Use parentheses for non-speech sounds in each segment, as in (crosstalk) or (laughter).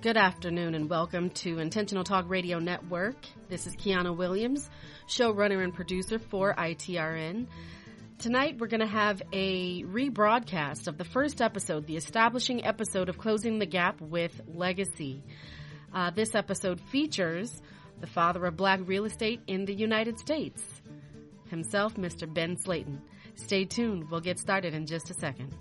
Good afternoon and welcome to Intentional Talk Radio Network. This is Kiana Williams, showrunner and producer for ITRN. Tonight we're going to have a rebroadcast of the first episode, the establishing episode of Closing the Gap with Legacy. Uh, this episode features the father of black real estate in the United States, himself, Mr. Ben Slayton. Stay tuned. We'll get started in just a second.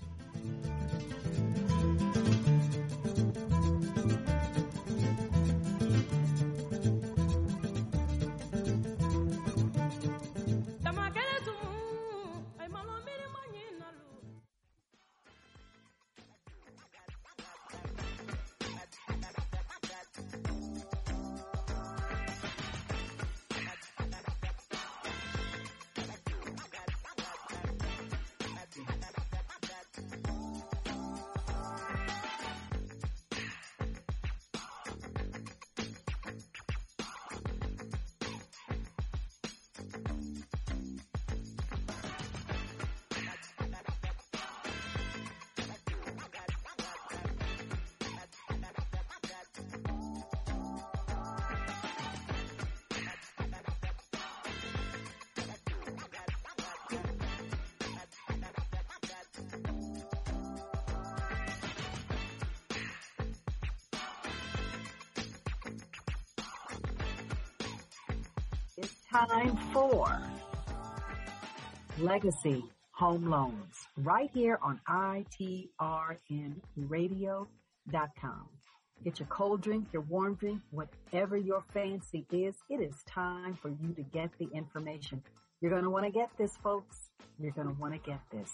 Legacy Home Loans right here on ITRNradio.com. Get your cold drink, your warm drink, whatever your fancy is. It is time for you to get the information. You're going to want to get this, folks. You're going to want to get this.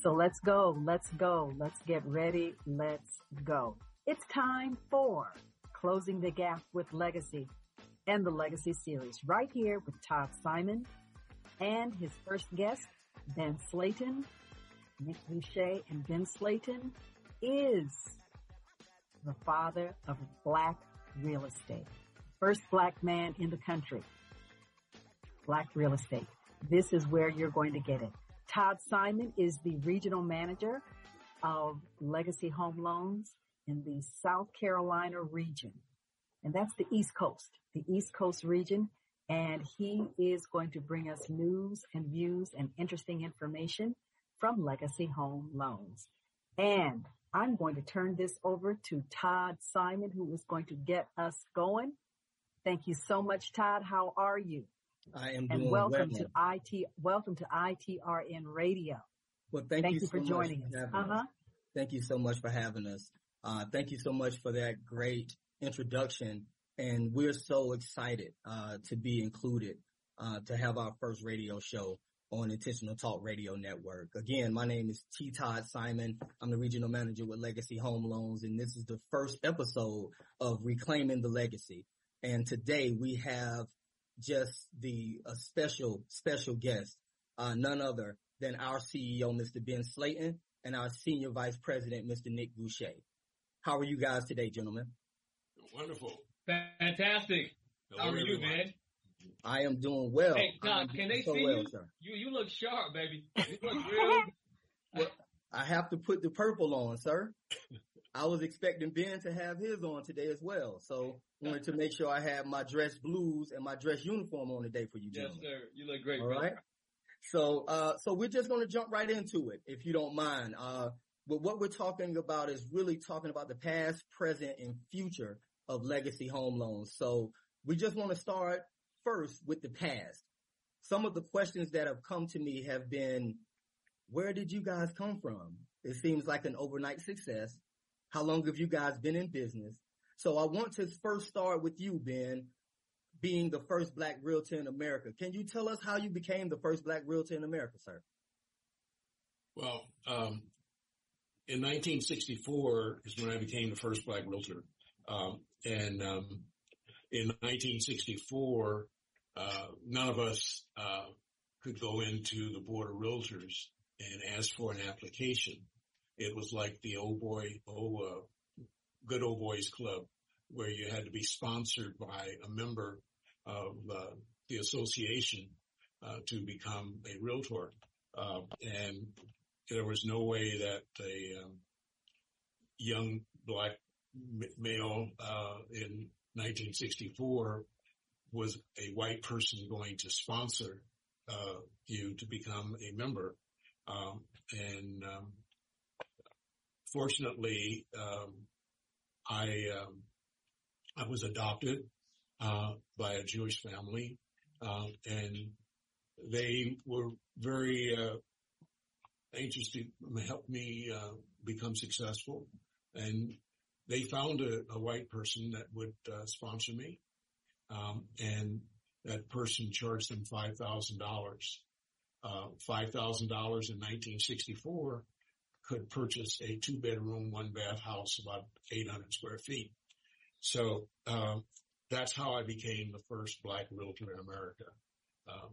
So let's go. Let's go. Let's get ready. Let's go. It's time for Closing the Gap with Legacy and the Legacy series right here with Todd Simon and his first guest, Ben Slayton. Nick Boucher and Ben Slayton is the father of black real estate. First black man in the country. Black real estate. This is where you're going to get it. Todd Simon is the regional manager of Legacy Home Loans in the South Carolina region. And that's the East Coast, the East Coast region. And he is going to bring us news and views and interesting information from Legacy Home Loans. And I'm going to turn this over to Todd Simon, who is going to get us going. Thank you so much, Todd. How are you? I am doing and welcome well. to IT. Welcome to ITRN Radio. Well, thank, Thank you, you for so much joining for us. Uh-huh. us. Thank you so much for having us. Uh, thank you so much for that great introduction. And we're so excited uh, to be included, uh, to have our first radio show on Intentional Talk Radio Network. Again, my name is T. Todd Simon. I'm the regional manager with Legacy Home Loans, and this is the first episode of Reclaiming the Legacy. And today we have just the a special special guest, uh, none other than our CEO, Mr. Ben Slayton, and our senior vice president, Mr. Nick Boucher. How are you guys today, gentlemen? Wonderful. Fantastic. Hello, How are you, everyone. man? I am doing well. Hey, I Todd, can they so see well, you? sir. You you look sharp, baby. You look (laughs) real. Well, I have to put the purple on, sir. I was expecting Ben to have his on today as well, so wanted to make sure I had my dress blues and my dress uniform on today for you, yes, sir. You look great, All brother. right. So, uh, so we're just going to jump right into it, if you don't mind. Uh, but what we're talking about is really talking about the past, present, and future of legacy home loans. So we just want to start first with the past. Some of the questions that have come to me have been, where did you guys come from? It seems like an overnight success. How long have you guys been in business? So I want to first start with you, Ben being the first black realtor in America. Can you tell us how you became the first black realtor in America, sir? Well, um, in 1964 is when I became the first black realtor. Um, and um, in 1964, uh, none of us uh, could go into the board of realtors and ask for an application. It was like the old boy, oh, uh, good old boys club, where you had to be sponsored by a member of uh, the association uh, to become a realtor. Uh, and there was no way that a um, young black male uh, in 1964 was a white person going to sponsor uh, you to become a member. Um, and um, fortunately, um, I um, I was adopted uh, by a Jewish family, uh, and they were very uh, anxious to help me uh, become successful. And they found a, a white person that would uh, sponsor me, um, and that person charged them five thousand dollars. Uh, five thousand dollars in 1964 could purchase a two bedroom, one bath house about 800 square feet. So uh, that's how I became the first black realtor in America. Um,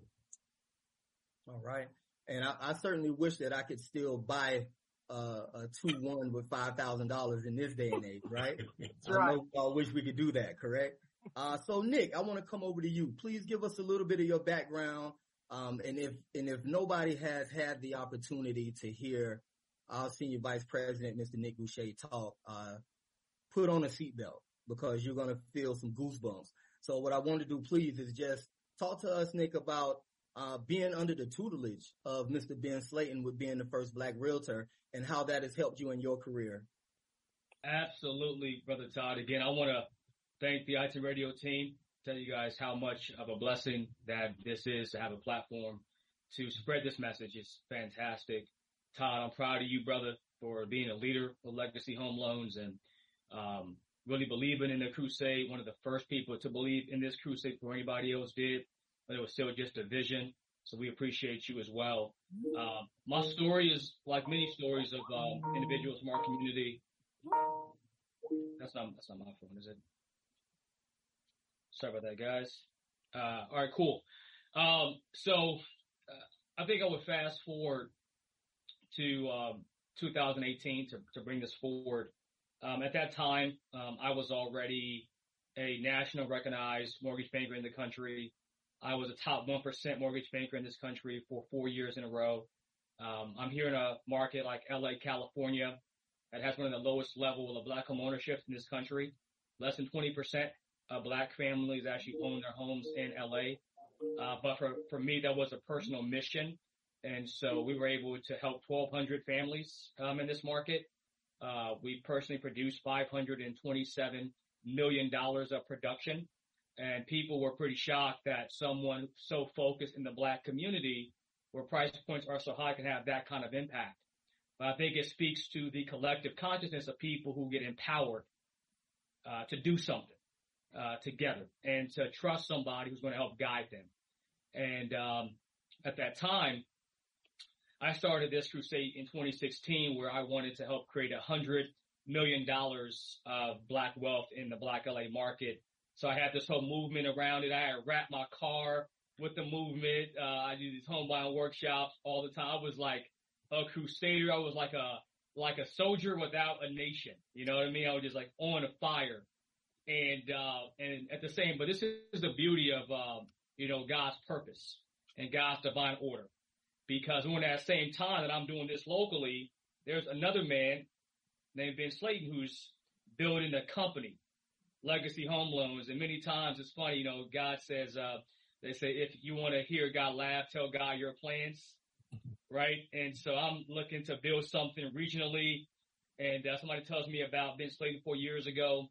All right. And I, I, certainly wish that I could still buy uh, a two one with five thousand dollars in this day and age, right? (laughs) I right. know I wish we could do that. Correct. Uh, so Nick, I want to come over to you. Please give us a little bit of your background. Um, and if and if nobody has had the opportunity to hear our senior vice president, Mr. Nick Boucher, talk, uh, put on a seatbelt because you're gonna feel some goosebumps. So what I want to do, please, is just talk to us, Nick, about uh, being under the tutelage of Mr. Ben Slayton with being the first black realtor and how that has helped you in your career. Absolutely, Brother Todd. Again, I want to thank the IT Radio team, tell you guys how much of a blessing that this is to have a platform to spread this message. It's fantastic. Todd, I'm proud of you, brother, for being a leader of Legacy Home Loans and um, really believing in the crusade. One of the first people to believe in this crusade before anybody else did but it was still just a vision. So we appreciate you as well. Uh, my story is like many stories of um, individuals from our community. That's not that's not my phone, is it? Sorry about that, guys. Uh, all right, cool. Um, so uh, I think I would fast forward to um, 2018 to, to bring this forward. Um, at that time, I was already a national recognized mortgage banker in the country. I was a top 1% mortgage banker in this country for four years in a row. Um, I'm here in a market like LA, California that has one of the lowest level of black home ownership in this country. Less than 20% of black families actually own their homes in LA. Uh, but for, for me, that was a personal mission. And so we were able to help 1,200 families um, in this market. Uh, we personally produced $527 million of production and people were pretty shocked that someone so focused in the black community where price points are so high can have that kind of impact. But I think it speaks to the collective consciousness of people who get empowered uh, to do something uh, together and to trust somebody who's going to help guide them. And um, at that time, I started this crusade in 2016 where I wanted to help create a hundred million dollars of black wealth in the black LA market so I had this whole movement around it. I had wrapped my car with the movement. Uh, I do these home buying workshops all the time. I was like a crusader. I was like a, like a soldier without a nation. You know what I mean? I was just like on a fire and, uh, and at the same, but this is the beauty of, um, you know, God's purpose and God's divine order. Because when at that same time that I'm doing this locally, there's another man named Ben Slayton who's building a company legacy home loans. And many times it's funny, you know, God says, uh, they say, if you want to hear God laugh, tell God your plans. (laughs) Right. And so I'm looking to build something regionally. And uh, somebody tells me about Ben Slayton four years ago.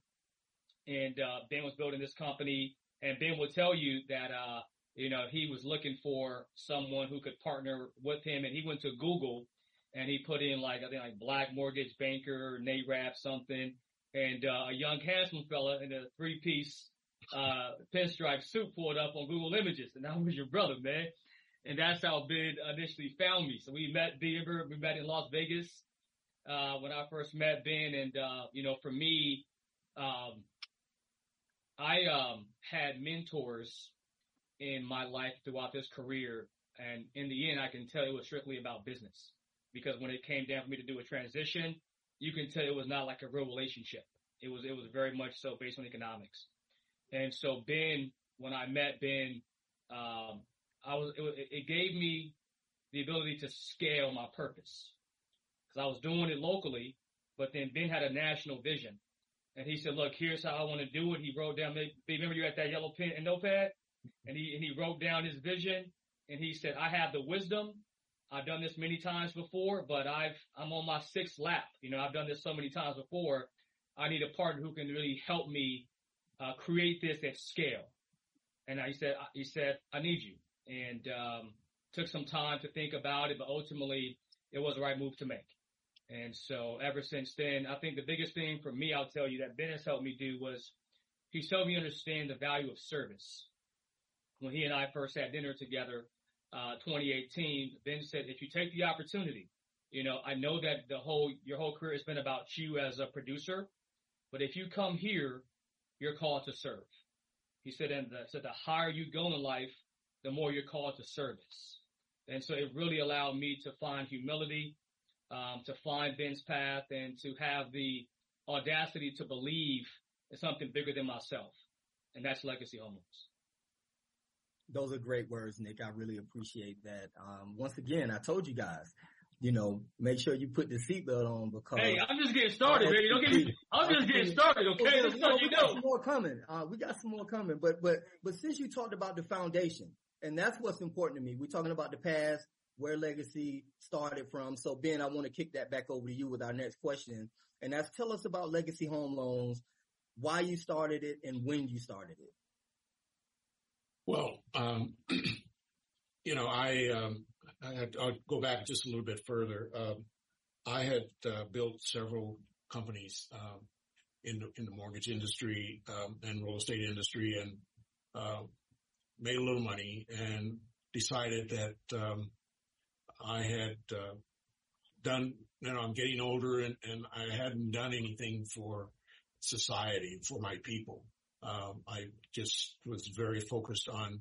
And, uh, Ben was building this company and Ben will tell you that, uh, you know, he was looking for someone who could partner with him and he went to Google and he put in like, I think like black mortgage banker, NAREB something and uh, a young handsome fella in a three piece uh, pinstripe suit pulled up on Google Images, and that was your brother, man. And that's how Ben initially found me. So we met Denver, we met in Las Vegas uh, when I first met Ben, and uh, you know, for me, um, I um, had mentors in my life throughout this career, and in the end, I can tell you it was strictly about business because when it came down for me to do a transition, you can tell it was not like a real relationship. It was, it was very much so based on economics. And so Ben, when I met Ben, um, I was, it, it gave me the ability to scale my purpose because I was doing it locally, but then Ben had a national vision. And he said, look, here's how I want to do it. He wrote down, remember you had that yellow pen and notepad? And he, and he wrote down his vision and he said, I have the wisdom. I've done this many times before, but I've, I'm on my sixth lap. You know, I've done this so many times before. I need a partner who can really help me, uh, create this at scale. And he said, he said, I need you. And, um, took some time to think about it, but ultimately it was the right move to make. And so ever since then, I think the biggest thing for me, I'll tell you that Ben has helped me do was he's helped me understand the value of service. When he and I first had dinner together, uh, 2018, Ben said, if you take the opportunity, you know, I know that the whole, your whole career has been about you as a producer, but if you come here, you're called to serve. He said, and the, so the higher you go in life, the more you're called to service. And so it really allowed me to find humility, um, to find Ben's path and to have the audacity to believe in something bigger than myself. And that's legacy home loans. Those are great words, Nick. I really appreciate that. Um, once again, I told you guys, you know, make sure you put the seatbelt on because. Hey, I'm just getting started, baby. Don't get me. I'm just getting started, okay? Well, you know, we got some more coming. Uh, we got some more coming, but but but since you talked about the foundation, and that's what's important to me. We're talking about the past, where legacy started from. So Ben, I want to kick that back over to you with our next question. And that's tell us about legacy home loans, why you started it and when you started it. Well, um, (clears throat) you know, I, um, I had, I'll go back just a little bit further. Um, I had uh, built several companies um, in the, in the mortgage industry um, and real estate industry, and uh, made a little money, and decided that um, I had uh, done, you know, I'm getting older and, and I hadn't done anything for society, for my people. Um, I just was very focused on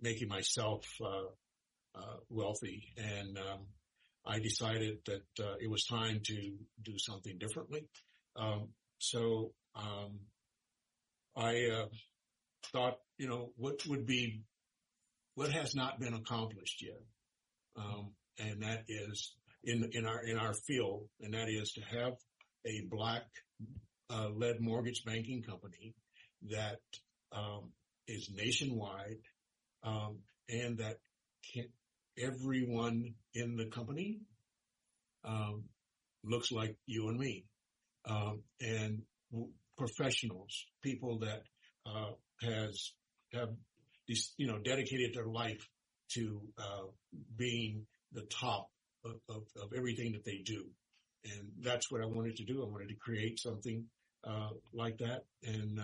making myself uh, uh, wealthy, and um, I decided that uh, it was time to do something differently. Um, so um, I uh, thought, you know, what would be what has not been accomplished yet um, and that is in in our in our field, and that is to have a black uh, led mortgage banking company that um, is nationwide um, and that everyone in the company um, looks like you and me, and professionals, people that uh, has have you know dedicated their life to uh, being the top of, everything that they do. And that's what I wanted to do. I wanted to create something uh, like that. And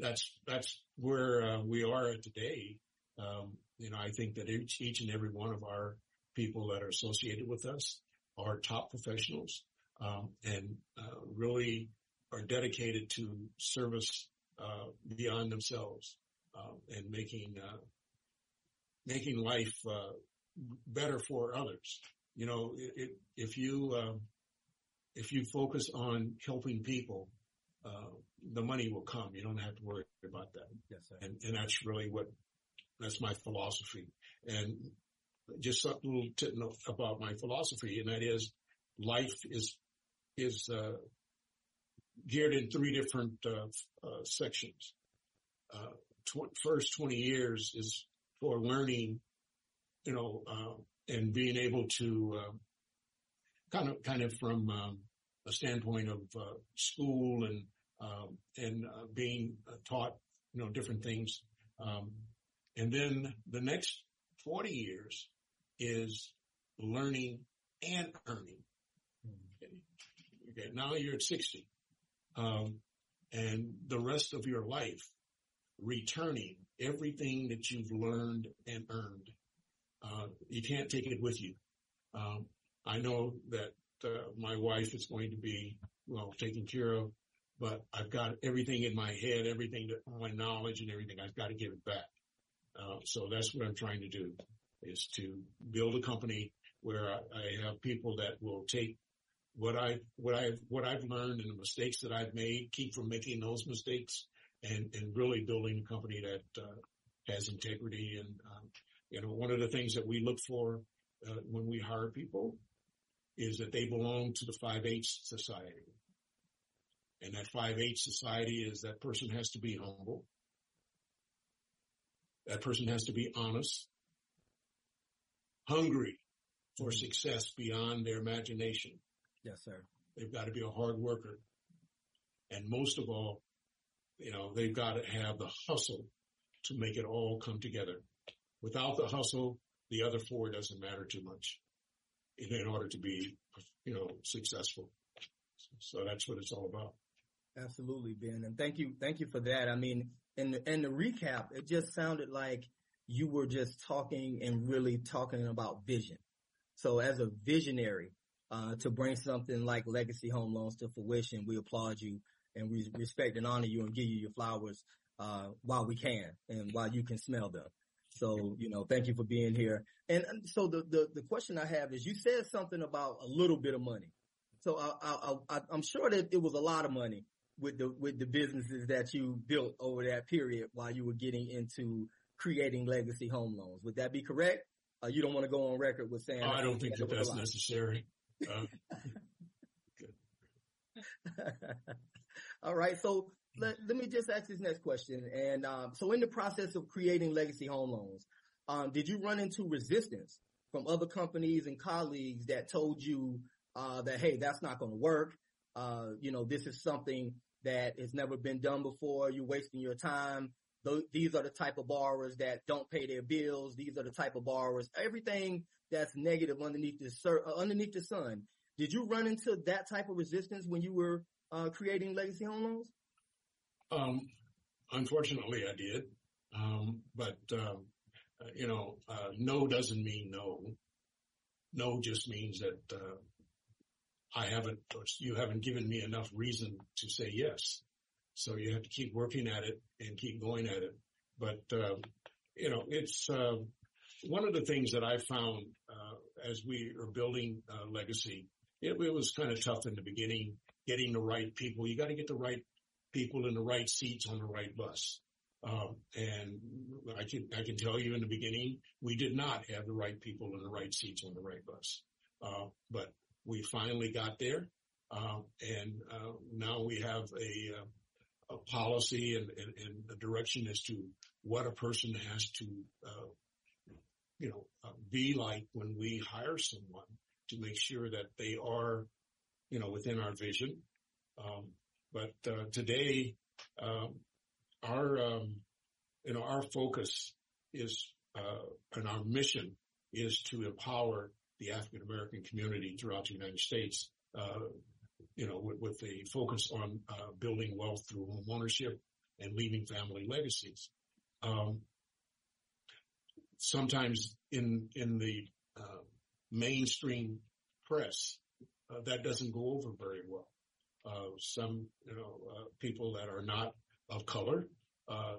that's that's where uh, we are today. Um, you know, I think that each, each and every one of our people that are associated with us are top professionals um, and uh, really are dedicated to service uh, beyond themselves uh, and making uh, making life uh, better for others. You know, it, it, if you um, if you focus on helping people, uh, the money will come. You don't have to worry about that. Yes, sir. And and that's really what that's my philosophy. And just a little tip about my philosophy, and that is life is is uh, geared in three different uh, uh, sections. Uh, tw- first 20 years is for learning, you know, uh, and being able to uh, kind of kind of from um, a standpoint of uh, school and um, and uh, being taught, you know, different things. Um, and then the next 40 years is learning and earning. Okay, now you're at 60. Um, and the rest of your life returning everything that you've learned and earned. Uh, you can't take it with you. Um, I know that uh, my wife is going to be well taken care of, but I've got everything in my head, everything that my knowledge and everything. I've got to give it back. Uh, so that's what I'm trying to do is to build a company where I, I have people that will take what I what I've what I've learned and the mistakes that I've made, keep from making those mistakes, and, and really building a company that uh, has integrity. And, um, you know, one of the things that we look for uh, when we hire people is that they belong to the 5H society. And that 5-H society is that person has to be humble. That person has to be honest, hungry for mm-hmm. success beyond their imagination. Yes, sir. They've got to be a hard worker. And most of all, you know, they've got to have the hustle to make it all come together. Without the hustle, the other four doesn't matter too much in, order to be, you know, successful. So that's what it's all about. Absolutely, Ben. And thank you. Thank you for that. I mean, in the, the recap, it just sounded like you were just talking and really talking about vision. So as a visionary, uh, to bring something like legacy home loans to fruition, we applaud you and we respect and honor you and give you your flowers, uh, while we can and while you can smell them. So, you know, thank you for being here. And so the, the, the question I have is you said something about a little bit of money. So I, I, I, I'm sure that it was a lot of money with the, with the businesses that you built over that period while you were getting into creating legacy home loans. Would that be correct? Uh, you don't want to go on record with saying. Oh, I don't think that that's necessary. (laughs) Uh, (laughs) All right. So let, let me just ask this next question. And um, so in the process of creating legacy home loans, um, did you run into resistance from other companies and colleagues that told you uh, that, hey, that's not going to work? Uh, you know, this is something that has never been done before. You're wasting your time. these are the type of borrowers that don't pay their bills. These are the type of borrowers, everything that's negative underneath the sur- uh, underneath the sun. Did you run into that type of resistance when you were uh, creating legacy home loans? Um, unfortunately, I did. Um, but uh, you know, uh, no doesn't mean no. No just means that uh, I haven't, you haven't given me enough reason to say yes. So you have to keep working at it and keep going at it. But um, you know, it's um, one of the things that I found uh, as we are building uh, legacy. It, it was kind of tough in the beginning, getting the right people. You got to get the right people in the right seats on the right bus. Um, and I can, I can tell you in the beginning, we did not have the right people in the right seats on the right bus. Uh, but we finally got there. Uh, and, uh, now we have a, uh, a policy and, and, and, a direction as to what a person has to, uh, you know, uh, be like when we hire someone to make sure that they are, you know, within our vision. Um, but uh, today, um, our um, you know our focus is uh, and our mission is to empower the African American community throughout the United States. Uh, you know, with, with a focus on uh, building wealth through home ownership and leaving family legacies. Um, sometimes in in the uh, mainstream press, uh, that doesn't go over very well some you know uh, people that are not of color uh,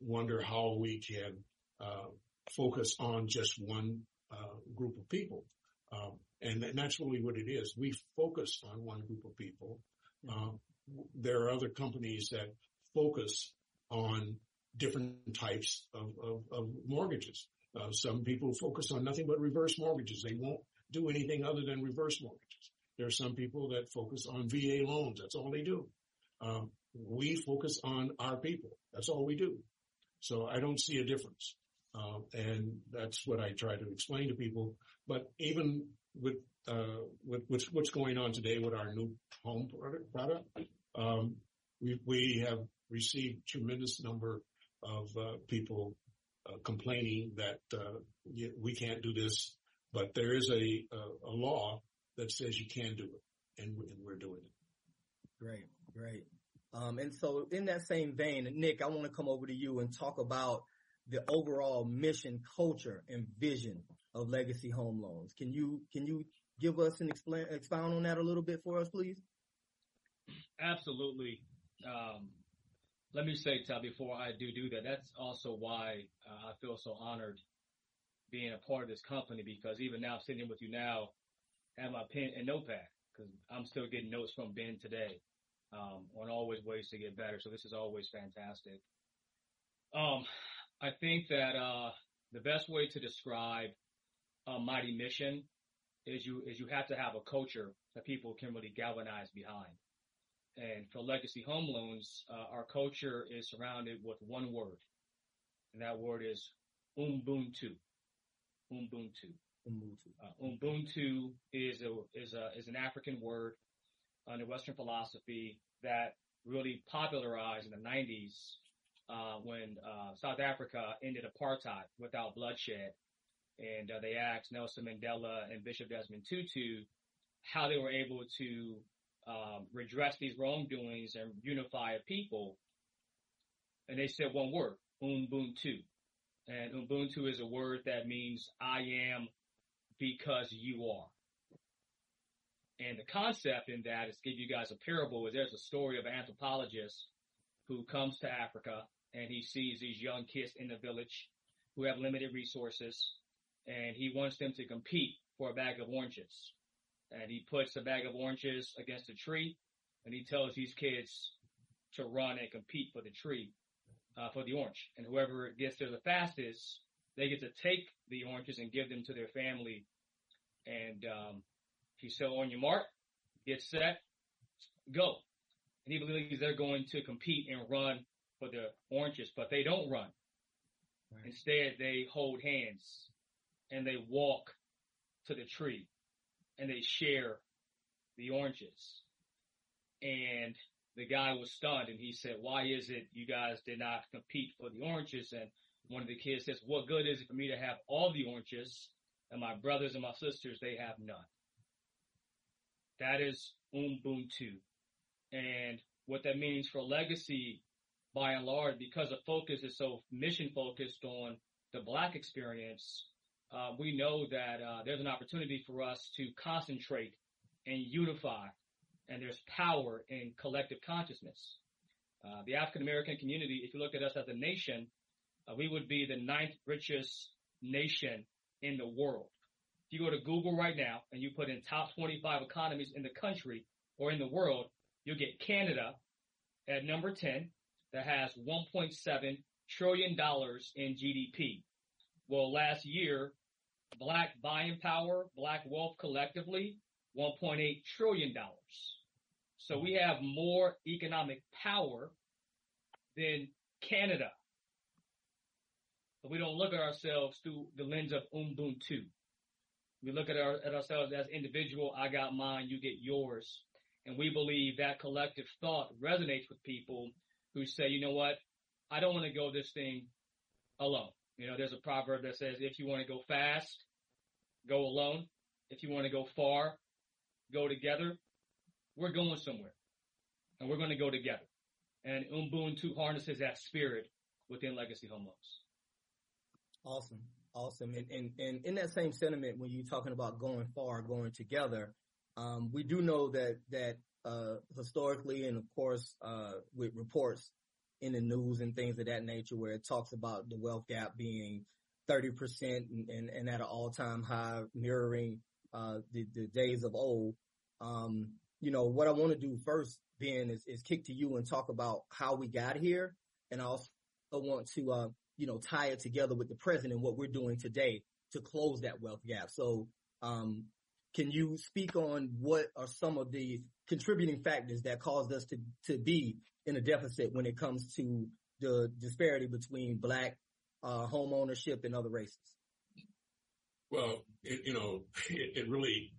wonder how we can uh, focus on just one uh, group of people, um, and, and, that's really what it is. We focus on one group of people. Um, there are other companies that focus on different types of, of, of mortgages. Uh, some people focus on nothing but reverse mortgages. They won't do anything other than reverse mortgages. There are some people that focus on VA loans. That's all they do. Um, we focus on our people. That's all we do. So I don't see a difference. Um, and that's what I try to explain to people. But even with, uh, with what's going on today with our new home product, product um, we, we have received tremendous number of uh, people uh, complaining that uh, we can't do this, but there is a, a, a law that says you can do it, and, and we're doing it. Great, great. Um, and so in that same vein, Nick, I want to come over to you and talk about the overall mission, culture, and vision of Legacy Home Loans. Can you can you give us and explain expound on that a little bit for us, please? Absolutely. Um, let me say, Todd, before I do do that, that's also why uh, I feel so honored being a part of this company because even now, sitting with you now, have my pen and notepad because I'm still getting notes from Ben today um, on always ways to get better. So this is always fantastic. Um, I think that uh, the best way to describe a mighty mission is you is you have to have a culture that people can really galvanize behind. And for legacy home loans, uh, our culture is surrounded with one word, and that word is Ubuntu. Ubuntu. Ubuntu. Uh, Ubuntu is a is a is an African word under Western philosophy that really popularized in the 90s uh, when uh, South Africa ended apartheid without bloodshed, and uh, they asked Nelson Mandela and Bishop Desmond Tutu how they were able to um, redress these wrongdoings and unify a people, and they said one word: Ubuntu. And Ubuntu is a word that means I am because you are. And the concept in that is give you guys a parable is there's a story of an anthropologist who comes to Africa and he sees these young kids in the village who have limited resources and he wants them to compete for a bag of oranges. And he puts a bag of oranges against a tree and he tells these kids to run and compete for the tree, uh, for the orange. And whoever gets there the fastest, they get to take the oranges and give them to their family. And, um, he said, on your mark, get set, go. And he believes they're going to compete and run for the oranges, but they don't run. Right. Instead, they hold hands and they walk to the tree and they share the oranges. And the guy was stunned and he said, why is it you guys did not compete for the oranges? And one of the kids says, what good is it for me to have all the oranges and my brothers and my sisters, they have none. That is Ubuntu. And what that means for legacy, by and large, because the focus is so mission focused on the black experience, uh, we know that uh, there's an opportunity for us to concentrate and unify, and there's power in collective consciousness. Uh, the African American community, if you look at us as a nation, uh, we would be the ninth richest nation in the world. If you go to Google right now and you put in top 25 economies in the country or in the world, you'll get Canada at number 10 that has 1.7 trillion dollars in GDP. Well, last year, black buying power, black wealth collectively, 1.8 trillion dollars. So we have more economic power than Canada. But we don't look at ourselves through the lens of Ubuntu. We look at, our, at ourselves as individual. I got mine, you get yours. And we believe that collective thought resonates with people who say, you know what? I don't want to go this thing alone. You know, there's a proverb that says, if you want to go fast, go alone. If you want to go far, go together. We're going somewhere and we're going to go together. And Ubuntu harnesses that spirit within Legacy Home Loans. Awesome. Awesome. And, and, and in that same sentiment, when you're talking about going far, going together, um, we do know that, that, uh, historically and of course, uh, with reports in the news and things of that nature where it talks about the wealth gap being 30% and, and, and at an all time high mirroring, uh, the, the days of old. Um, you know, what I want to do first, Ben, is, is kick to you and talk about how we got here. And I also want to, uh, you know, tie it together with the present and what we're doing today to close that wealth gap. So, um, can you speak on what are some of the contributing factors that caused us to, to be in a deficit when it comes to the disparity between black, uh, home ownership and other races? Well, it, you know, it, (laughs) it, really,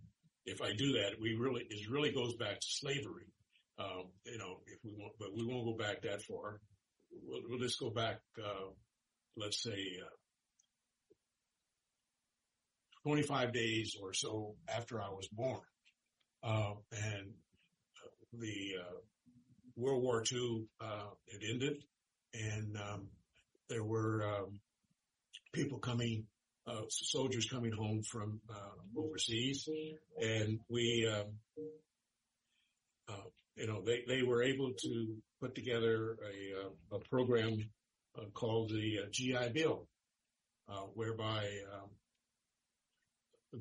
if I do that, we really, it really goes back to slavery. Um, you know, if we want, but we won't go back that far. We'll, we'll just go back, uh, let's say, uh, 25 days or so after I was born. Uh, and the, uh, World War II, uh, it ended and, um, there were, um, people coming, uh, soldiers coming home from, uh, overseas and we, um, uh, you know, they, they were able to put together a, a program uh, called the uh, GI Bill, uh, whereby um,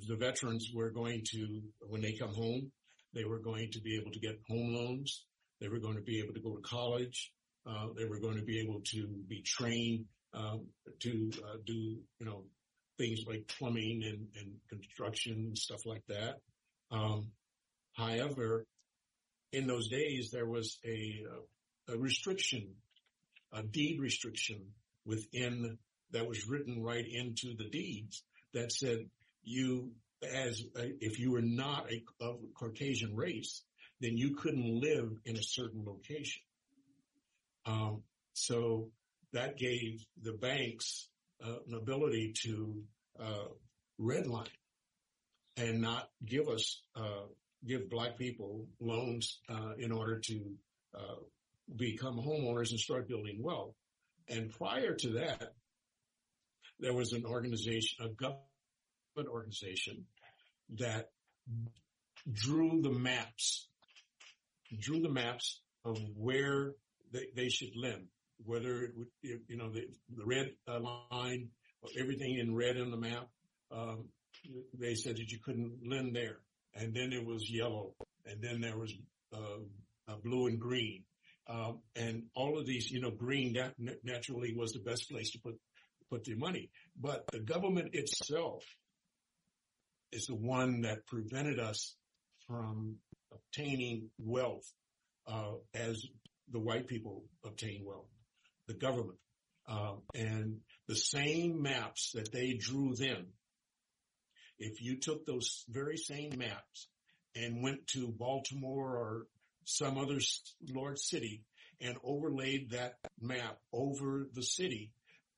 the veterans were going to, when they come home, they were going to be able to get home loans. They were going to be able to go to college. Uh, they were going to be able to be trained um, to uh, do, you know, things like plumbing and, construction and stuff like that. Um, however, in those days, there was a restriction, a deed restriction within that was written right into the deeds that said you as a, if you were not a of Caucasian race, then you couldn't live in a certain location. Um, so that gave the banks uh, an ability to uh, redline and not give us uh, give black people loans uh, in order to uh, become homeowners and start building wealth. And prior to that, there was an organization, a government organization that drew the maps, drew the maps of where they, they should lend, whether it would, you know, the, the red line, everything in red on the map, um, they said that you couldn't lend there. And then it was yellow, and then there was uh, blue and green. Um, and all of these, you know, green that naturally was the best place to put put their money. But the government itself is the one that prevented us from obtaining wealth uh, as the white people obtain wealth, the government. Uh, and the same maps that they drew then, if you took those very same maps and went to Baltimore or some other large city and overlaid that map over the city,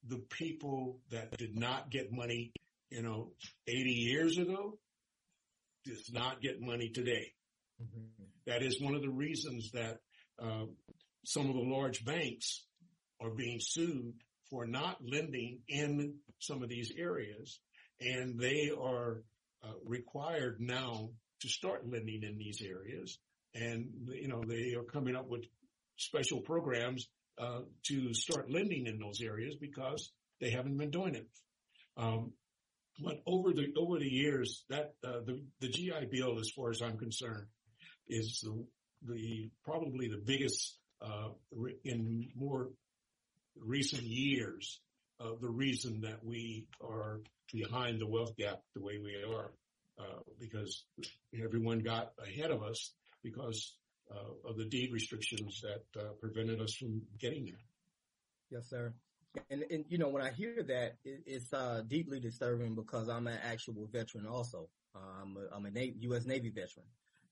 the people that did not get money, you know, 80 years ago does not get money today. Mm-hmm. That is one of the reasons that uh, some of the large banks are being sued for not lending in some of these areas, and they are uh, required now to start lending in these areas. And you know they are coming up with special programs uh, to start lending in those areas because they haven't been doing it. Um, but over the over the years, that uh, the the GI Bill, as far as I'm concerned, is the the probably the biggest uh, in more recent years of the reason that we are behind the wealth gap the way we are, uh, because everyone got ahead of us because uh, of the deed restrictions that uh, prevented us from getting there. Yes, sir. And, and you know, when I hear that, it, it's uh, deeply disturbing because I'm an actual veteran also. Uh, I'm a, I'm a Navy, U.S. Navy veteran.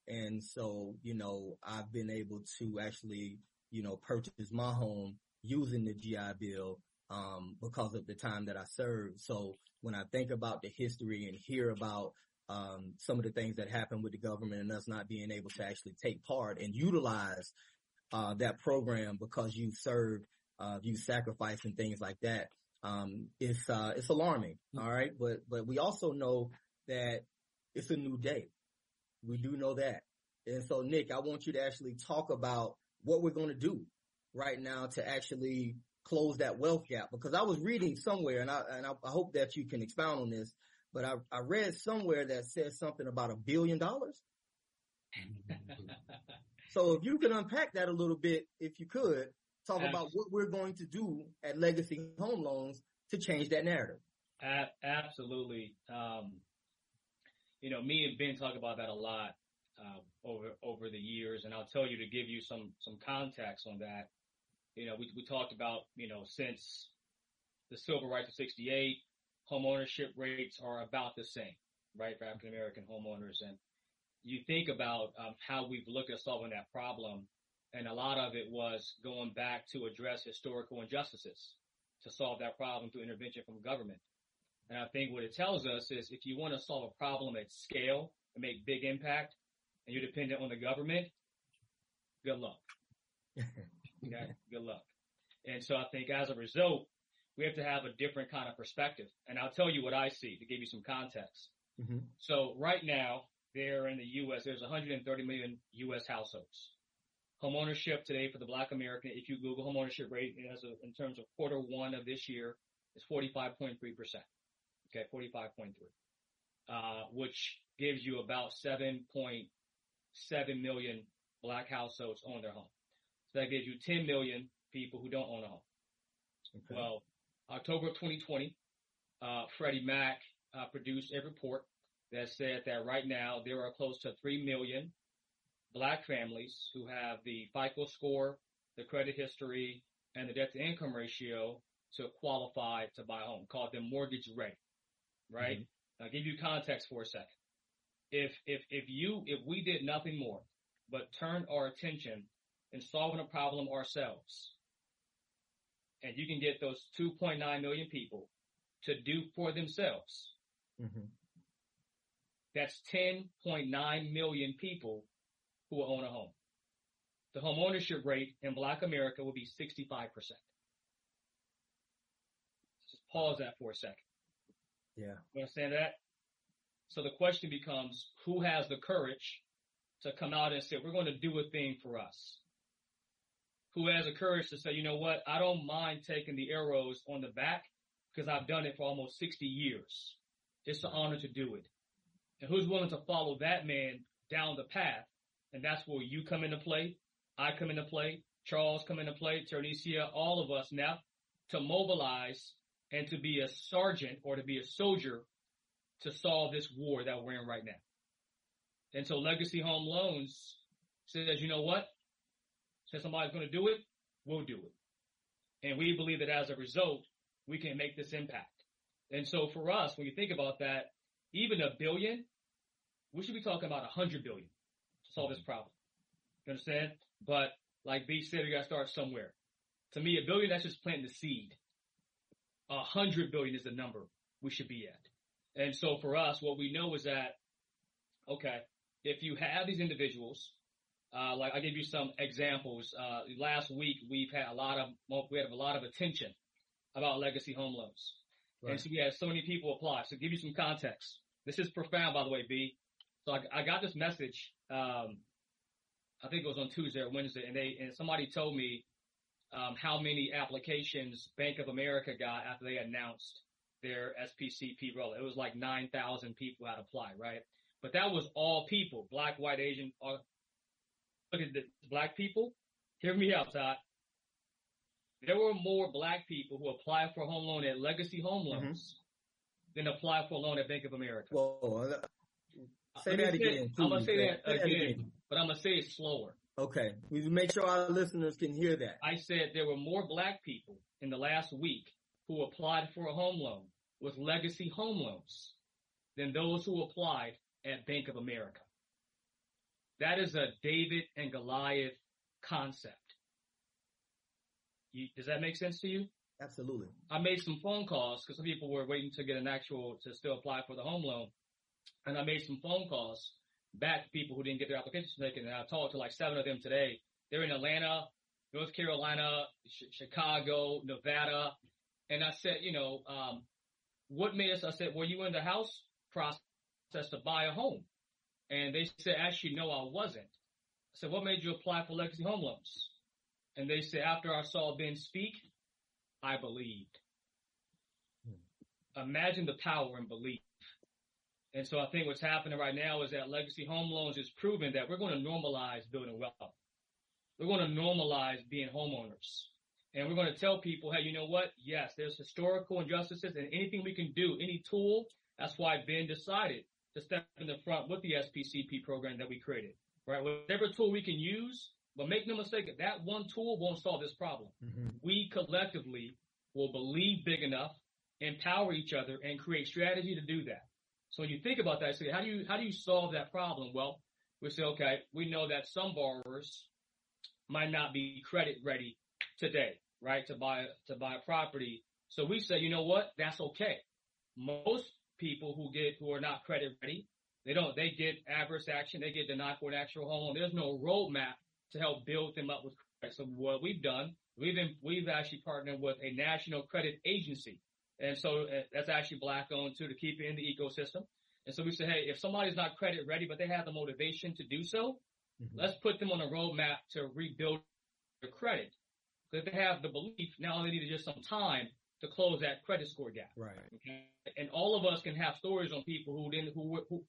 And so, you know, I've been able to actually, you know, purchase my home using the GI Bill um, because of the time that I served. So when I think about the history and hear about um, some of the things that happened with the government and us not being able to actually take part and utilize uh, that program because you served, uh, you sacrificed and things like that. Um, it's uh, it's alarming. All right, but but we also know that it's a new day. We do know that. And so, Nick, I want you to actually talk about what we're going to do right now to actually close that wealth gap. Because I was reading somewhere, and I and I, I hope that you can expound on this. But I, I read somewhere that says something about a billion dollars. (laughs) so if you can unpack that a little bit, if you could, talk Absolutely. about what we're going to do at Legacy Home Loans to change that narrative. Absolutely. Um, you know, me and Ben talk about that a lot uh, over over the years, and I'll tell you to give you some some context on that. You know, we we talked about you know since the civil rights of '68, home ownership rates are about the same, right, for African American homeowners, and you think about um, how we've looked at solving that problem, and a lot of it was going back to address historical injustices to solve that problem through intervention from government. And I think what it tells us is if you want to solve a problem at scale and make big impact and you're dependent on the government, good luck. (laughs) okay, good luck. And so I think as a result, we have to have a different kind of perspective. And I'll tell you what I see to give you some context. Mm-hmm. So right now, there in the U.S., there's 130 million U.S. households. Homeownership today for the Black American, if you Google homeownership rate as a, in terms of quarter one of this year, is 45.3 percent. Okay, 45.3, uh, which gives you about 7.7 million black households own their home. So that gives you 10 million people who don't own a home. Okay. Well, October of 2020, uh, Freddie Mac uh, produced a report that said that right now there are close to 3 million black families who have the FICO score, the credit history, and the debt to income ratio to qualify to buy a home, called them mortgage ready, right? Mm-hmm. I'll give you context for a second. If, if, if you, if we did nothing more but turn our attention in solving a problem ourselves, and you can get those 2.9 million people to do for themselves, mm-hmm. that's 10.9 million people who will own a home. The home ownership rate in black America will be 65%. Just pause that for a second. Yeah. You understand that? So the question becomes, who has the courage to come out and say, we're going to do a thing for us? Who has the courage to say, you know what? I don't mind taking the arrows on the back because I've done it for almost 60 years. It's an honor to do it. And who's willing to follow that man down the path? And that's where you come into play. I come into play. Charles come into play. Ternicia, all of us now to mobilize and to be a sergeant or to be a soldier to solve this war that we're in right now. And so Legacy Home Loans says, you know what? Since somebody's going to do it, we'll do it. And we believe that as a result, we can make this impact. And so for us, when you think about that, even a billion, we should be talking about a hundred billion to solve this problem. You understand? But like B said, we got to start somewhere. To me, a billion, that's just planting the seed. A hundred billion is the number we should be at. And so for us, what we know is that, okay, if you have these individuals, uh, like I gave you some examples. Uh, last week we've had a lot of, we had a lot of attention about legacy home loans. Right. And so we had so many people apply. So give you some context. This is profound, by the way, B. So I, I got this message, um, I think it was on Tuesday or Wednesday, and they, and somebody told me, um, how many applications Bank of America got after they announced their SPCP roll. It was like 9,000 people had applied, right? But that was all people, black, white, Asian, all, look at the black people. Hear me out, Todd. There were more black people who applied for a home loan at Legacy Home mm-hmm. Loans mm-hmm. than applied for a loan at Bank of America. Whoa, say that again. I'm gonna say that again, again, but I'm gonna say it slower. Okay, we make sure our listeners can hear that. I said there were more black people in the last week who applied for a home loan with Legacy Home Loans than those who applied at Bank of America. That is a David and Goliath concept. You, does that make sense to you? Absolutely. I made some phone calls because some people were waiting to get an actual to still apply for the home loan, and I made some phone calls back to people who didn't get their applications taken, and I talked to like seven of them today. They're in Atlanta, North Carolina, Ch- Chicago, Nevada, and I said, you know, um, what made us? I said, were you in the house process to buy a home? And they said, actually, no, I wasn't. I said, what made you apply for legacy home loans? And they said, after I saw Ben speak, I believed. Hmm. Imagine the power in belief. And so I think what's happening right now is that legacy home loans is proving that we're going to normalize building wealth. We're going to normalize being homeowners. And we're going to tell people, hey, you know what? Yes, there's historical injustices and anything we can do, any tool. That's why Ben decided to step in the front with the SPCP program that we created, right? Whatever tool we can use, but make no mistake, that one tool won't solve this problem. Mm-hmm. We collectively will believe big enough, empower each other, and create strategy to do that. So when you think about that, say, how do you how do you solve that problem? Well, we say, okay, we know that some borrowers might not be credit ready today, right, to buy to buy a property. So we say, you know what, that's okay. Most people who get who are not credit ready. They don't. They get adverse action. They get denied for an actual home. There's no roadmap to help build them up with credit. So what we've done, we've been, we've actually partnered with a national credit agency, and so uh, that's actually black owned too to keep it in the ecosystem. And so we say, hey, if somebody's not credit ready, but they have the motivation to do so, mm-hmm. let's put them on a roadmap to rebuild their credit. Because if they have the belief, now they need just some time to close that credit score gap. Right. Okay? And all of us can have stories on people who didn't, who were, who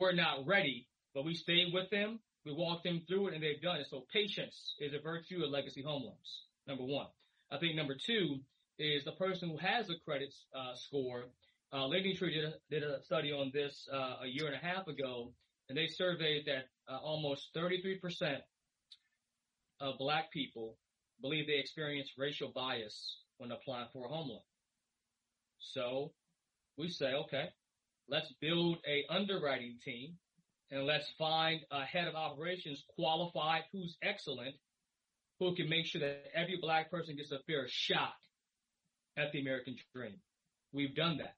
were not ready, but we stayed with them, we walked them through it, and they've done it. So patience is a virtue of legacy home loans. Number one. I think number two is the person who has a credit uh, score. Uh, LendingTree did a, did a study on this uh, a year and a half ago, and they surveyed that uh, almost 33% of black people believe they experience racial bias when applying for a home loan. So we say, okay, let's build a underwriting team and let's find a head of operations qualified who's excellent, who can make sure that every black person gets a fair shot at the American dream. We've done that.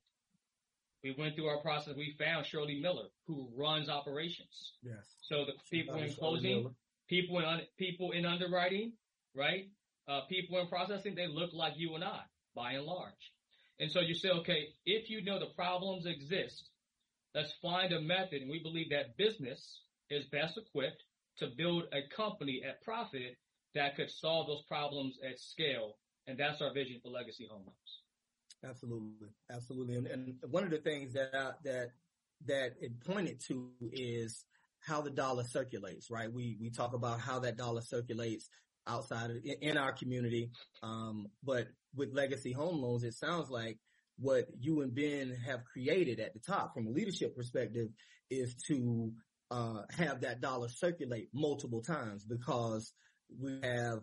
We went through our process. We found Shirley Miller, who runs operations. Yes. So the people in closing, people in people in underwriting, right? Uh, people in processing, they look like you and I, by and large. And so you say, okay, if you know the problems exist, let's find a method. And we believe that business is best equipped to build a company at profit that could solve those problems at scale. And that's our vision for Legacy Home Loans. Absolutely, absolutely. And, and one of the things that I, that that it pointed to is how the dollar circulates. Right? We we talk about how that dollar circulates outside of in our community, um, but with Legacy Home Loans, it sounds like what you and Ben have created at the top from a leadership perspective is to uh, have that dollar circulate multiple times because we have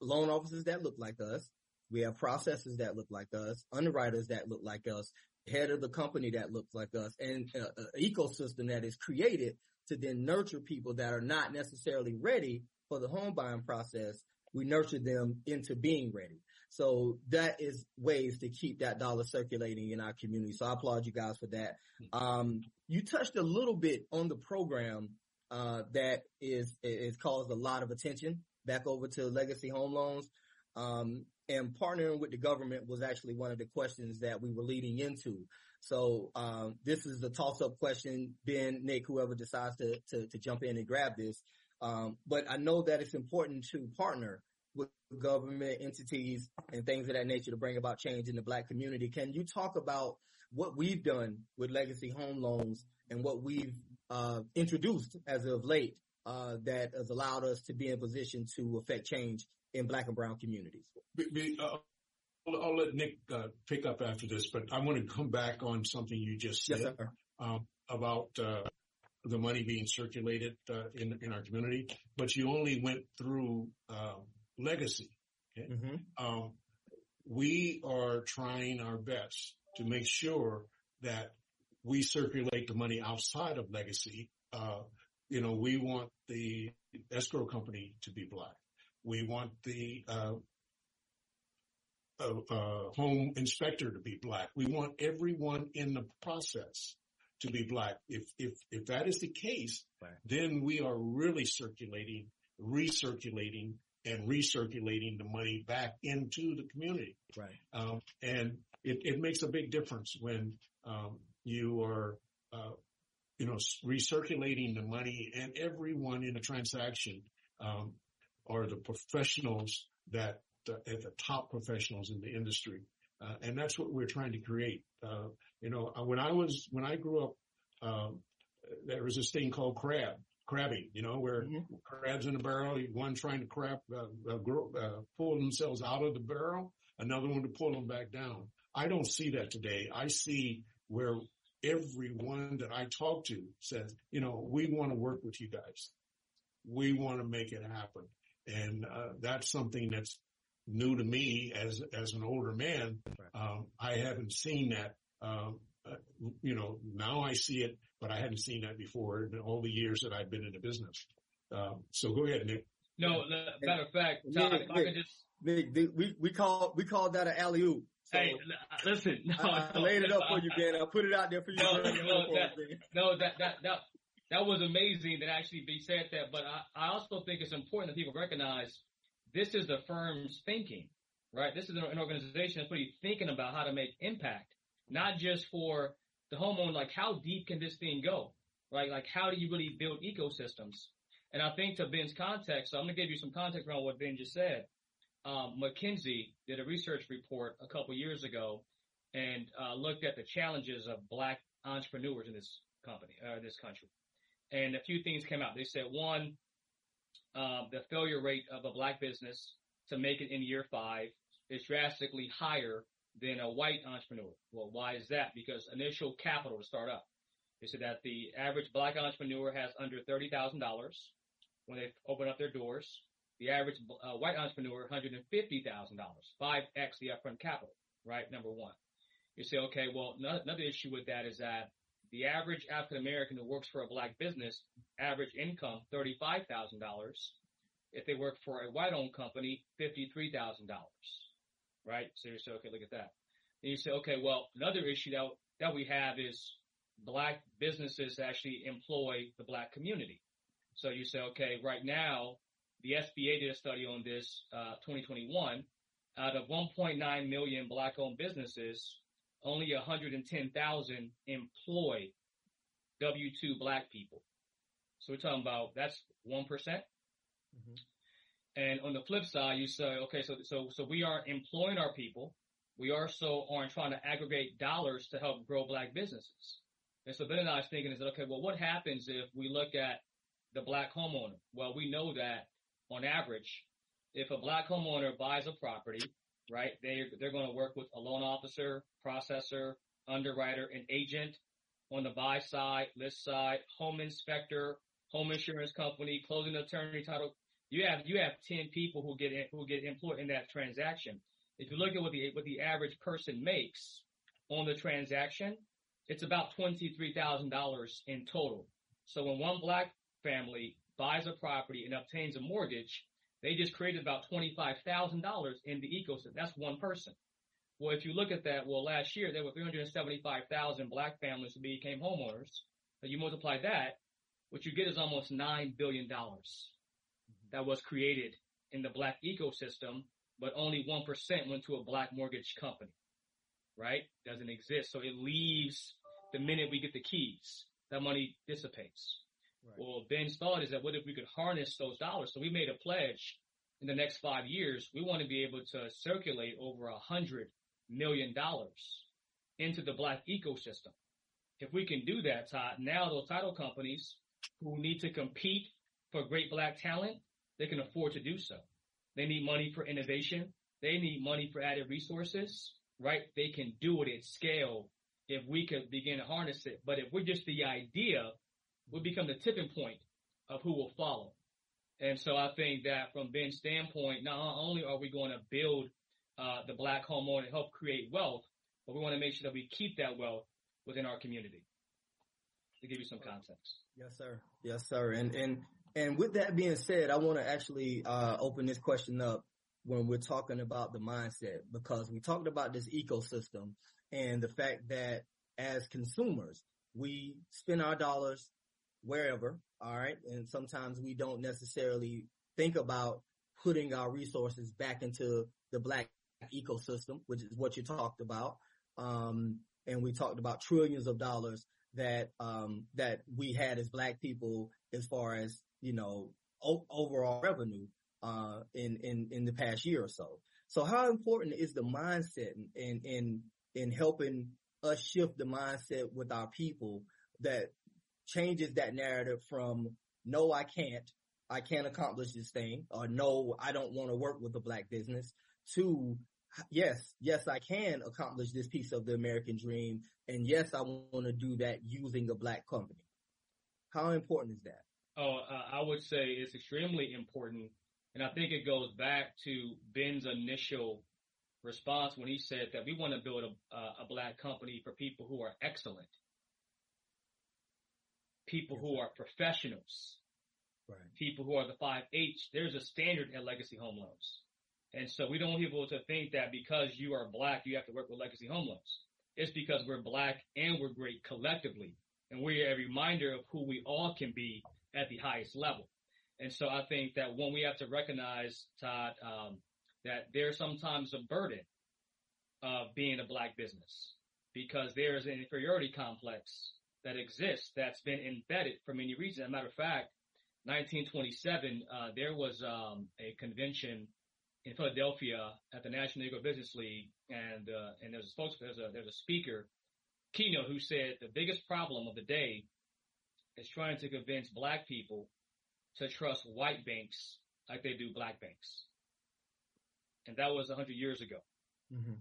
loan officers that look like us. We have processors that look like us, underwriters that look like us, head of the company that looks like us, and uh, an ecosystem that is created to then nurture people that are not necessarily ready for the home buying process. We nurture them into being ready. So that is ways to keep that dollar circulating in our community. So I applaud you guys for that. Um, you touched a little bit on the program uh, that is is caused a lot of attention back over to legacy home loans. Um, and partnering with the government was actually one of the questions that we were leading into. So um, this is a toss-up question. Ben, Nick, whoever decides to, to, to jump in and grab this. Um, but I know that it's important to partner with government entities and things of that nature to bring about change in the black community. Can you talk about what we've done with legacy home loans and what we've uh, introduced as of late uh, that has allowed us to be in position to affect change in black and brown communities? Uh, I'll, I'll, let Nick uh, pick up after this, but I want to come back on something you just said yes, um, about uh, the money being circulated uh, in in our community. But you only went through um, legacy. Okay? Mm-hmm. Um, we are trying our best to make sure that we circulate the money outside of legacy. Uh, you know, we want the escrow company to be black. We want the uh, uh, uh home inspector to be black. We want everyone in the process to be black. If if if that is the case, right. then we are really circulating, recirculating and recirculating the money back into the community. Right. Um, and it, it, makes a big difference when um, you are, uh, you know, recirculating the money and everyone in a transaction um, are the professionals that uh, at the top professionals in the industry. Uh, and that's what we're trying to create. Uh, you know, uh, when I was, when I grew up, um, there was this thing called crab crabbing, you know, where mm-hmm. crabs in a barrel, one trying to crab, uh, uh, grow, uh, pull themselves out of the barrel, another one to pull them back down. I don't see that today. I see where everyone that I talk to says, you know, we want to work with you guys. We want to make it happen. And, uh, that's something that's new to me as, as an older man. Um, I haven't seen that, um, uh, you know, now I see it but I hadn't seen that before in all the years that I've been in the business. Um, so go ahead, Nick. No, matter of fact, Nick, Nick, I can just Nick, we we call we called that an alley oop. So hey, listen, no, I, I laid it up for you, Ben. I put it out there for you. No, no, that, no, that that that that was amazing that actually be said that. But I, I also think it's important that people recognize this is the firm's thinking, right? This is an organization that's really thinking about how to make impact, not just for the homeowner, like how deep can this thing go? Right? Like how do you really build ecosystems? And I think to Ben's context, so I'm going to give you some context around what Ben just said. Um, McKinsey did a research report a couple years ago and uh, looked at the challenges of black entrepreneurs in this company, uh, this country. And a few things came out. They said one, uh, the failure rate of a black business to make it in year five is drastically higher than a white entrepreneur. Well, why is that? Because initial capital to start up They said that the average black entrepreneur has under $30,000 when they open up their doors. The average uh, white entrepreneur, $150,000, 5x the upfront capital, right? Number one. You say, okay, well, another issue with that is that the average African American who works for a black business, average income $35,000. If they work for a white owned company, $53,000. Right? So you say, okay, look at that. And you say, okay, well, another issue that, that we have is black businesses actually employ the black community. So you say, okay, right now, the SBA did a study on this, uh, 2021. Out of 1.9 million black owned businesses, only 110,000 employ W-2 black people. So we're talking about that's 1%. percent mm hmm And on the flip side, you say, okay, so, so, so we are employing our people. We also aren't trying to aggregate dollars to help grow black businesses. And so then I was thinking is that, okay, well, what happens if we look at the black homeowner? Well, we know that on average, if a black homeowner buys a property, right? They, they're going to work with a loan officer, processor, underwriter, and agent on the buy side, list side, home inspector, home insurance company, closing attorney, title. You have, you have 10 people who get, in, who get employed in that transaction. If you look at what the, what the average person makes on the transaction, it's about $23,000 in total. So when one black family buys a property and obtains a mortgage, they just created about $25,000 in the ecosystem. That's one person. Well, if you look at that, well, last year there were 375,000 black families who became homeowners. You multiply that, what you get is almost $9 billion that was created in the black ecosystem, but only 1% went to a black mortgage company, right? Doesn't exist. So it leaves the minute we get the keys, that money dissipates. Right. Well, Ben's thought is that what if we could harness those dollars? So we made a pledge in the next five years. We want to be able to circulate over a hundred million dollars into the black ecosystem. If we can do that, Todd, now those title companies who need to compete for great black talent, they can afford to do so. They need money for innovation. They need money for added resources, right? They can do it at scale if we could begin to harness it. But if we're just the idea, will become the tipping point of who will follow. And so I think that from Ben's standpoint, not only are we going to build uh, the black homeowner and help create wealth, but we want to make sure that we keep that wealth within our community. To give you some context. Yes, sir. Yes, sir. And and and with that being said, I want to actually uh, open this question up when we're talking about the mindset because we talked about this ecosystem and the fact that as consumers, we spend our dollars wherever. All right. And sometimes we don't necessarily think about putting our resources back into the black ecosystem, which is what you talked about. Um, and we talked about trillions of dollars that, um, that we had as black people as far as, you know, o- overall revenue, uh, in, in, in the past year or so. So how important is the mindset in, in, in helping us shift the mindset with our people that changes that narrative from no, I can't, I can't accomplish this thing, or no, I don't want to work with a black business to yes, yes, I can accomplish this piece of the American dream. And yes, I want to do that using a black company. How important is that? Oh, uh, I would say it's extremely important. And I think it goes back to Ben's initial response when he said that we want to build a, a black company for people who are excellent people who are professionals, right. people who are the five H. There's a standard at Legacy Home Loans. And so we don't want people to think that because you are black, you have to work with Legacy Home Loans. It's because we're black and we're great collectively. And we're a reminder of who we all can be at the highest level. And so I think that when we have to recognize, Todd, um, that there's sometimes a burden of being a black business because there's an inferiority complex that exists that's been embedded for many reasons. As a matter of fact, 1927, uh, there was um, a convention in Philadelphia at the National Negro Business League, and uh, and there's a there's a there's a speaker, keynote, who said the biggest problem of the day is trying to convince black people to trust white banks like they do black banks, and that was 100 years ago. Mm-hmm.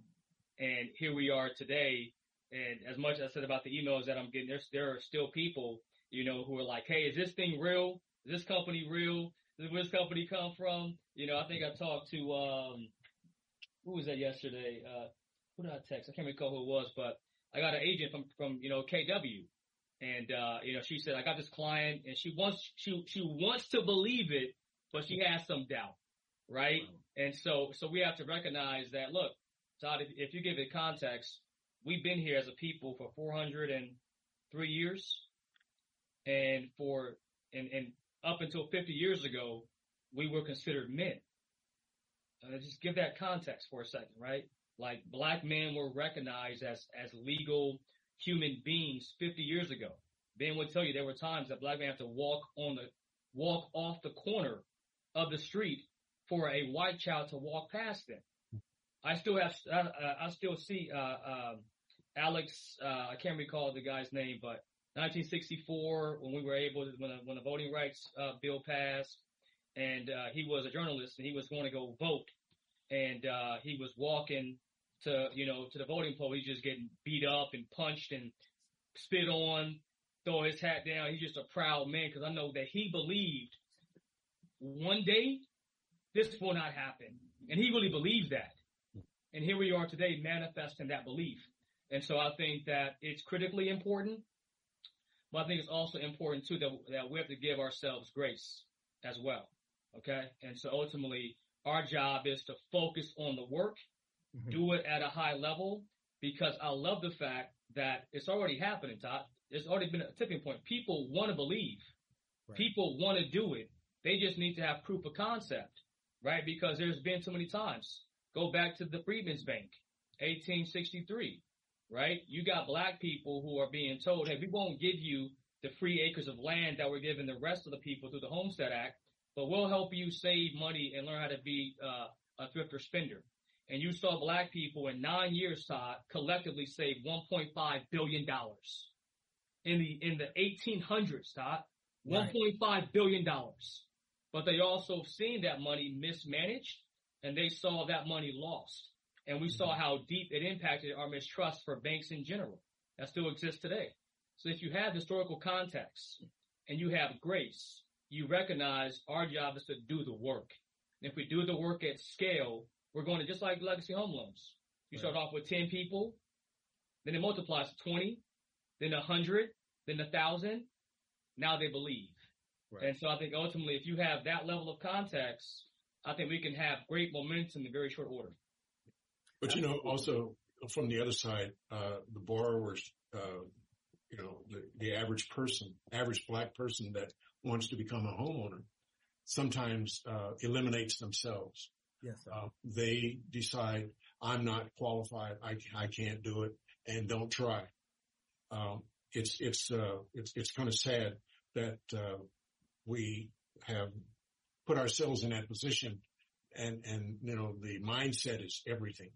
And here we are today And as much as I said about the emails that I'm getting, there's, there are still people, you know, who are like, Hey, is this thing real? Is this company real? Where this company come from? You know, I think I talked to, um, who was that yesterday? Uh, who did I text? I can't recall who it was, but I got an agent from, from, you know, KW. And, uh, you know, she said, I got this client and she wants, she, she wants to believe it, but she has some doubt. Right. And so, so we have to recognize that, look, Todd, if, if you give it context, we've been here as a people for 403 years. And for, and, and up until 50 years ago, we were considered men. Uh, just give that context for a second, right? Like black men were recognized as, as legal human beings 50 years ago. Ben would tell you there were times that black men have to walk on the, walk off the corner of the street for a white child to walk past them. I still have, uh, I still see, uh, um, Alex, uh, I can't recall the guy's name, but 1964 when we were able to, when, the, when the voting rights, uh, bill passed and, uh, he was a journalist and he was going to go vote and, uh, he was walking to, you know, to the voting poll. He's just getting beat up and punched and spit on, throw his hat down. He's just a proud man because I know that he believed one day this will not happen. And he really believed that. And here we are today manifesting that belief. And so I think that it's critically important, but I think it's also important too that, that we have to give ourselves grace as well. Okay. And so ultimately our job is to focus on the work, mm-hmm. do it at a high level because I love the fact that it's already happening, Todd. There's already been a tipping point. People want to believe. Right. People want to do it. They just need to have proof of concept, right? Because there's been too many times. Go back to the Freedmen's Bank, 1863, right? You got black people who are being told, hey, we won't give you the free acres of land that we're giving the rest of the people through the Homestead Act, but we'll help you save money and learn how to be uh, a thrifter spender. And you saw black people in nine years, Todd, collectively save 1.5 billion dollars in the in the 1800s, Todd. Right. 1.5 billion dollars. But they also seen that money mismanaged and they saw that money lost. And we saw how deep it impacted our mistrust for banks in general. That still exists today. So if you have historical context and you have grace, you recognize our job is to do the work. And if we do the work at scale, we're going to just like legacy home loans. You right. start off with 10 people, then it multiplies to 20, then 100, then 1,000. Now they believe. Right. And so I think ultimately, if you have that level of context, I think we can have great momentum in very short order. But you know, also from the other side, uh, the borrowers, uh, you know, the, the average person, average black person that wants to become a homeowner sometimes, uh, eliminates themselves. Yes. Uh, they decide I'm not qualified. I, I can't do it and don't try. Um, it's, it's, uh, it's, it's kind of sad that, uh, we have put ourselves in that position and, and, you know, the mindset is everything.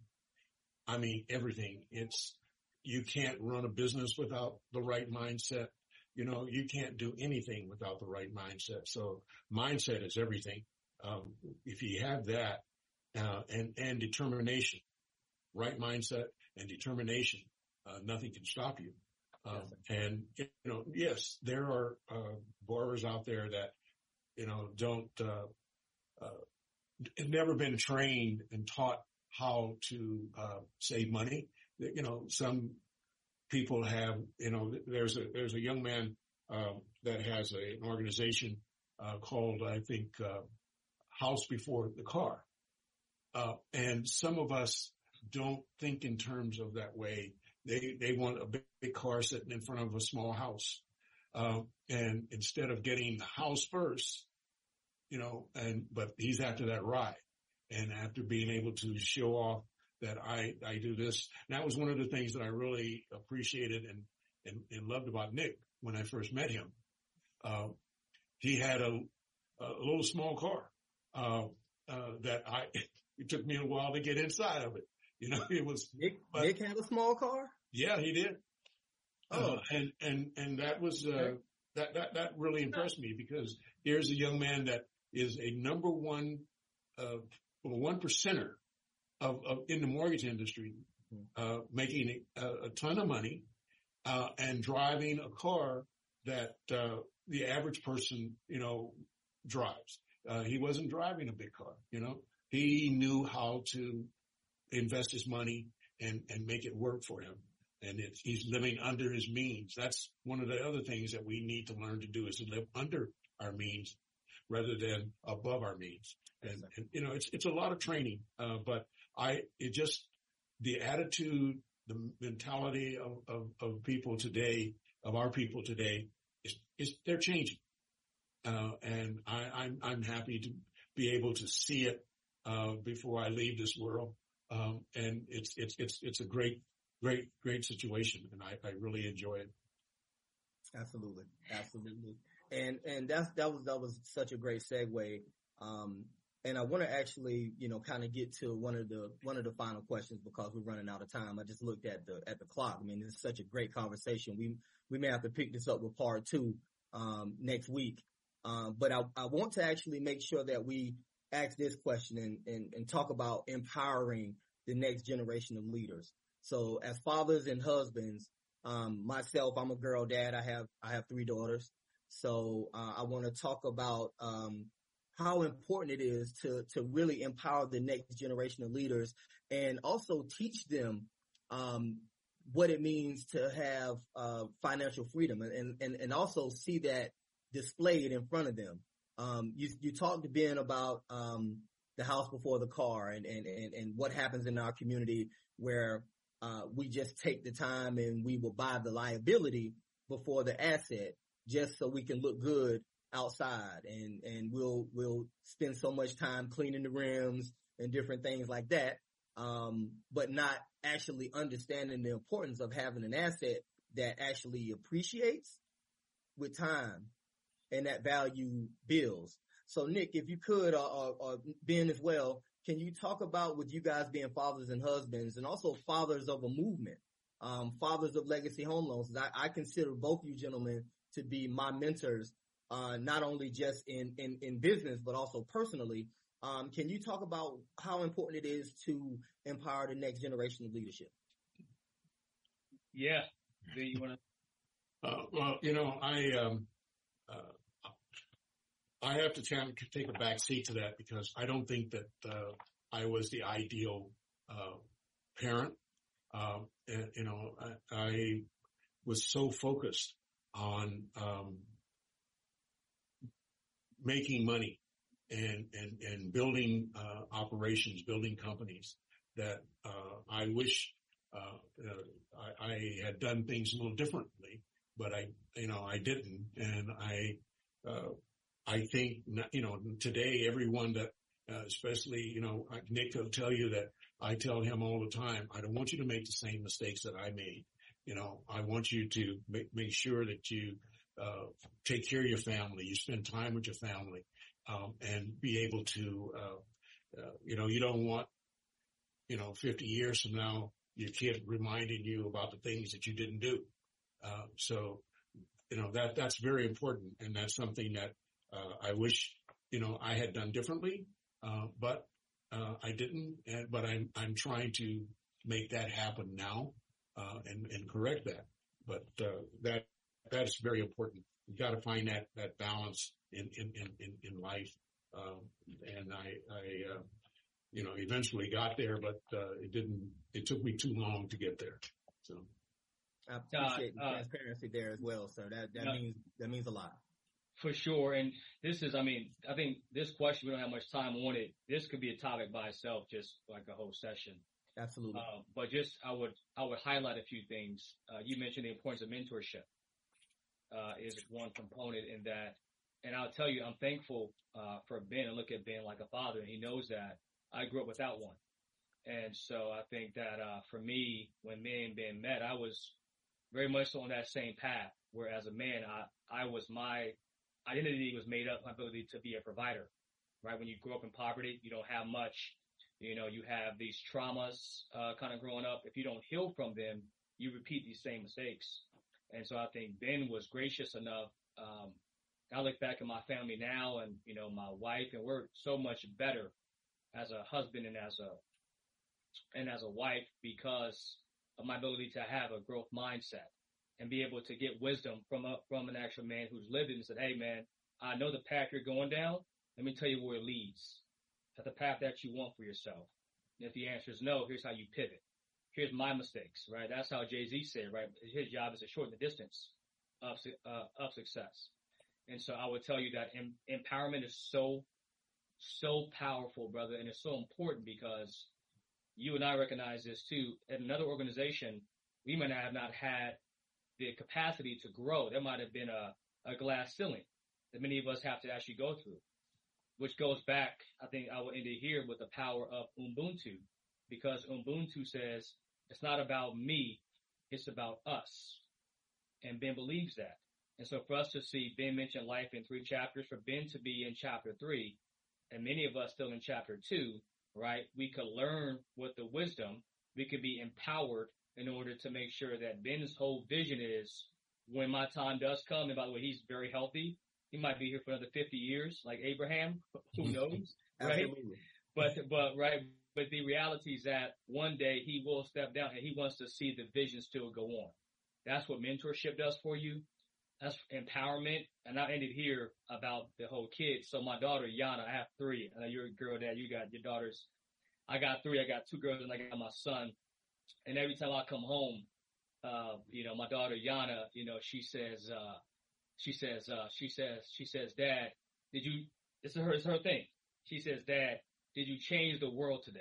I mean, everything. It's, you can't run a business without the right mindset. You know, you can't do anything without the right mindset. So mindset is everything. Um, if you have that, uh, and, and determination, right mindset and determination, uh, nothing can stop you. Um, and, you know, yes, there are, uh, borrowers out there that, you know, don't, uh, uh, never been trained and taught how to, uh, save money. You know, some people have, you know, there's a, there's a young man, um, that has a, an organization, uh, called, I think, uh, House Before the Car. Uh, and some of us don't think in terms of that way. They, they want a big, big car sitting in front of a small house. Uh, and instead of getting the house first, you know, and, but he's after that ride and after being able to show off that I, I do this. And that was one of the things that I really appreciated and, and, and loved about Nick when I first met him. Uh, he had a, a little small car, uh, uh, that I, (laughs) it took me a while to get inside of it. You know, (laughs) it was Nick. But, Nick had a small car. Yeah, he did. Oh, uh, and and and that was uh, that that that really impressed me because here's a young man that is a number one, uh, one percenter of, of in the mortgage industry. uh, making a, a, ton of money, uh, and driving a car that, uh, the average person, you know, drives. Uh, he wasn't driving a big car, you know, he knew how to invest his money and, and make it work for him. And he's living under his means. That's one of the other things that we need to learn to do is to live under our means rather than above our means. And, and you know, it's, it's a lot of training. Uh, but I, it just, the attitude, the mentality of, of, of people today, of our people today is, is they're changing. Uh, and I, I'm, I'm happy to be able to see it, uh, before I leave this world. Um, and it's, it's, it's, it's a great, great, great situation. And I, I really enjoy it. Absolutely. Absolutely. And, and that's, that was, that was such a great segue. Um, and I want to actually, you know, kind of get to one of the, one of the final questions because we're running out of time. I just looked at the, at the clock. I mean, it's such a great conversation. We, we may have to pick this up with part two, um, next week. Um, but I, I want to actually make sure that we ask this question and, and, and talk about empowering the next generation of leaders. So as fathers and husbands, um, myself, I'm a girl dad. I have, I have three daughters. So, uh, I want to talk about, um, how important it is to, to really empower the next generation of leaders and also teach them, um, what it means to have, uh, financial freedom and, and, and also see that displayed in front of them. Um, you, you talked to Ben about, um, the house before the car and, and, and, and what happens in our community where, uh, we just take the time and we will buy the liability before the asset just so we can look good outside and, and we'll, we'll spend so much time cleaning the rims and different things like that. Um, but not actually understanding the importance of having an asset that actually appreciates with time and that value builds. So Nick, if you could, or, or, or Ben as well, can you talk about with you guys being fathers and husbands and also fathers of a movement, um, fathers of legacy home loans? I, I consider both you gentlemen to be my mentors, uh, not only just in, in, in business, but also personally. Um, can you talk about how important it is to empower the next generation of leadership? Yeah. Do you want to? Uh, well, you know, I, um, uh, I have to take a back seat to that because I don't think that uh, I was the ideal uh, parent. Uh, you know, I, I, was so focused on um, making money and and and building uh, operations, building companies that uh, I wish uh, I, I, had done things a little differently, but I you know I didn't, and I I think, you know, today everyone that, uh, especially, you know, Nick will tell you that I tell him all the time, I don't want you to make the same mistakes that I made. You know, I want you to make, make sure that you, uh, take care of your family, you spend time with your family, um, and be able to, uh, uh you know, you don't want, you know, 50 years from now, your kid reminding you about the things that you didn't do. Uh, so, you know, that, that's very important. And that's something that uh, I wish, you know, I had done differently, uh, but I didn't. But I'm I'm trying to make that happen now and and correct that. But that that's very important. You got to find that that balance in in in in life. Um, and I I uh, you know eventually got there, but uh, it didn't. It took me too long to get there. So I appreciate uh, the transparency there as well, So That that means that means a lot. For sure. And this is, I mean, I think this question, we don't have much time on it. This could be a topic by itself, just like a whole session. Absolutely. Uh, but just, I would, I would highlight a few things. Uh, you mentioned the importance of mentorship, uh, is one component in that. And I'll tell you, I'm thankful, uh, for Ben and look at Ben like a father and he knows that I grew up without one. And so I think that, uh, for me, when me and Ben met, I was very much on that same path where as a man, I, I was my identity was made up my ability to be a provider, right? When you grow up in poverty, you don't have much. You know, you have these traumas, uh, kind of growing up. If you don't heal from them, you repeat these same mistakes. And so I think Ben was gracious enough. Um, I look back at my family now and, you know, my wife and we're so much better as a husband and as a, and as a wife because of my ability to have a growth mindset and be able to get wisdom from a, from an actual man who's lived it and said, Hey man, I know the path you're going down. Let me tell you where it leads. That's the path that you want for yourself. And if the answer is no, here's how you pivot. Here's my mistakes, right? That's how Jay-Z said, right? His job is to shorten the distance of, uh, of success. And so I would tell you that em- empowerment is so, so powerful, brother. And it's so important because you and I recognize this too. At another organization, we might have not had the capacity to grow. There might have been a, a glass ceiling that many of us have to actually go through, which goes back, I think I will end it here with the power of Ubuntu because Ubuntu says it's not about me. It's about us. And Ben believes that. And so for us to see Ben mention life in three chapters, for Ben to be in chapter three, and many of us still in chapter two, right? We could learn with the wisdom. We could be empowered in order to make sure that Ben's whole vision is when my time does come, and by the way, he's very healthy. He might be here for another 50 years, like Abraham. Who (laughs) knows? right? But, but, right. But the reality is that one day he will step down and he wants to see the vision still go on. That's what mentorship does for you. That's empowerment. And I ended here about the whole kid. So my daughter, Yana, I have three. I know you're a girl dad. You got your daughters. I got three. I got two girls and I got my son. And every time I come home, uh, you know, my daughter Yana, you know, she says, uh, she says, uh, she says, she says, Dad, did you? This is her, it's her thing. She says, Dad, did you change the world today?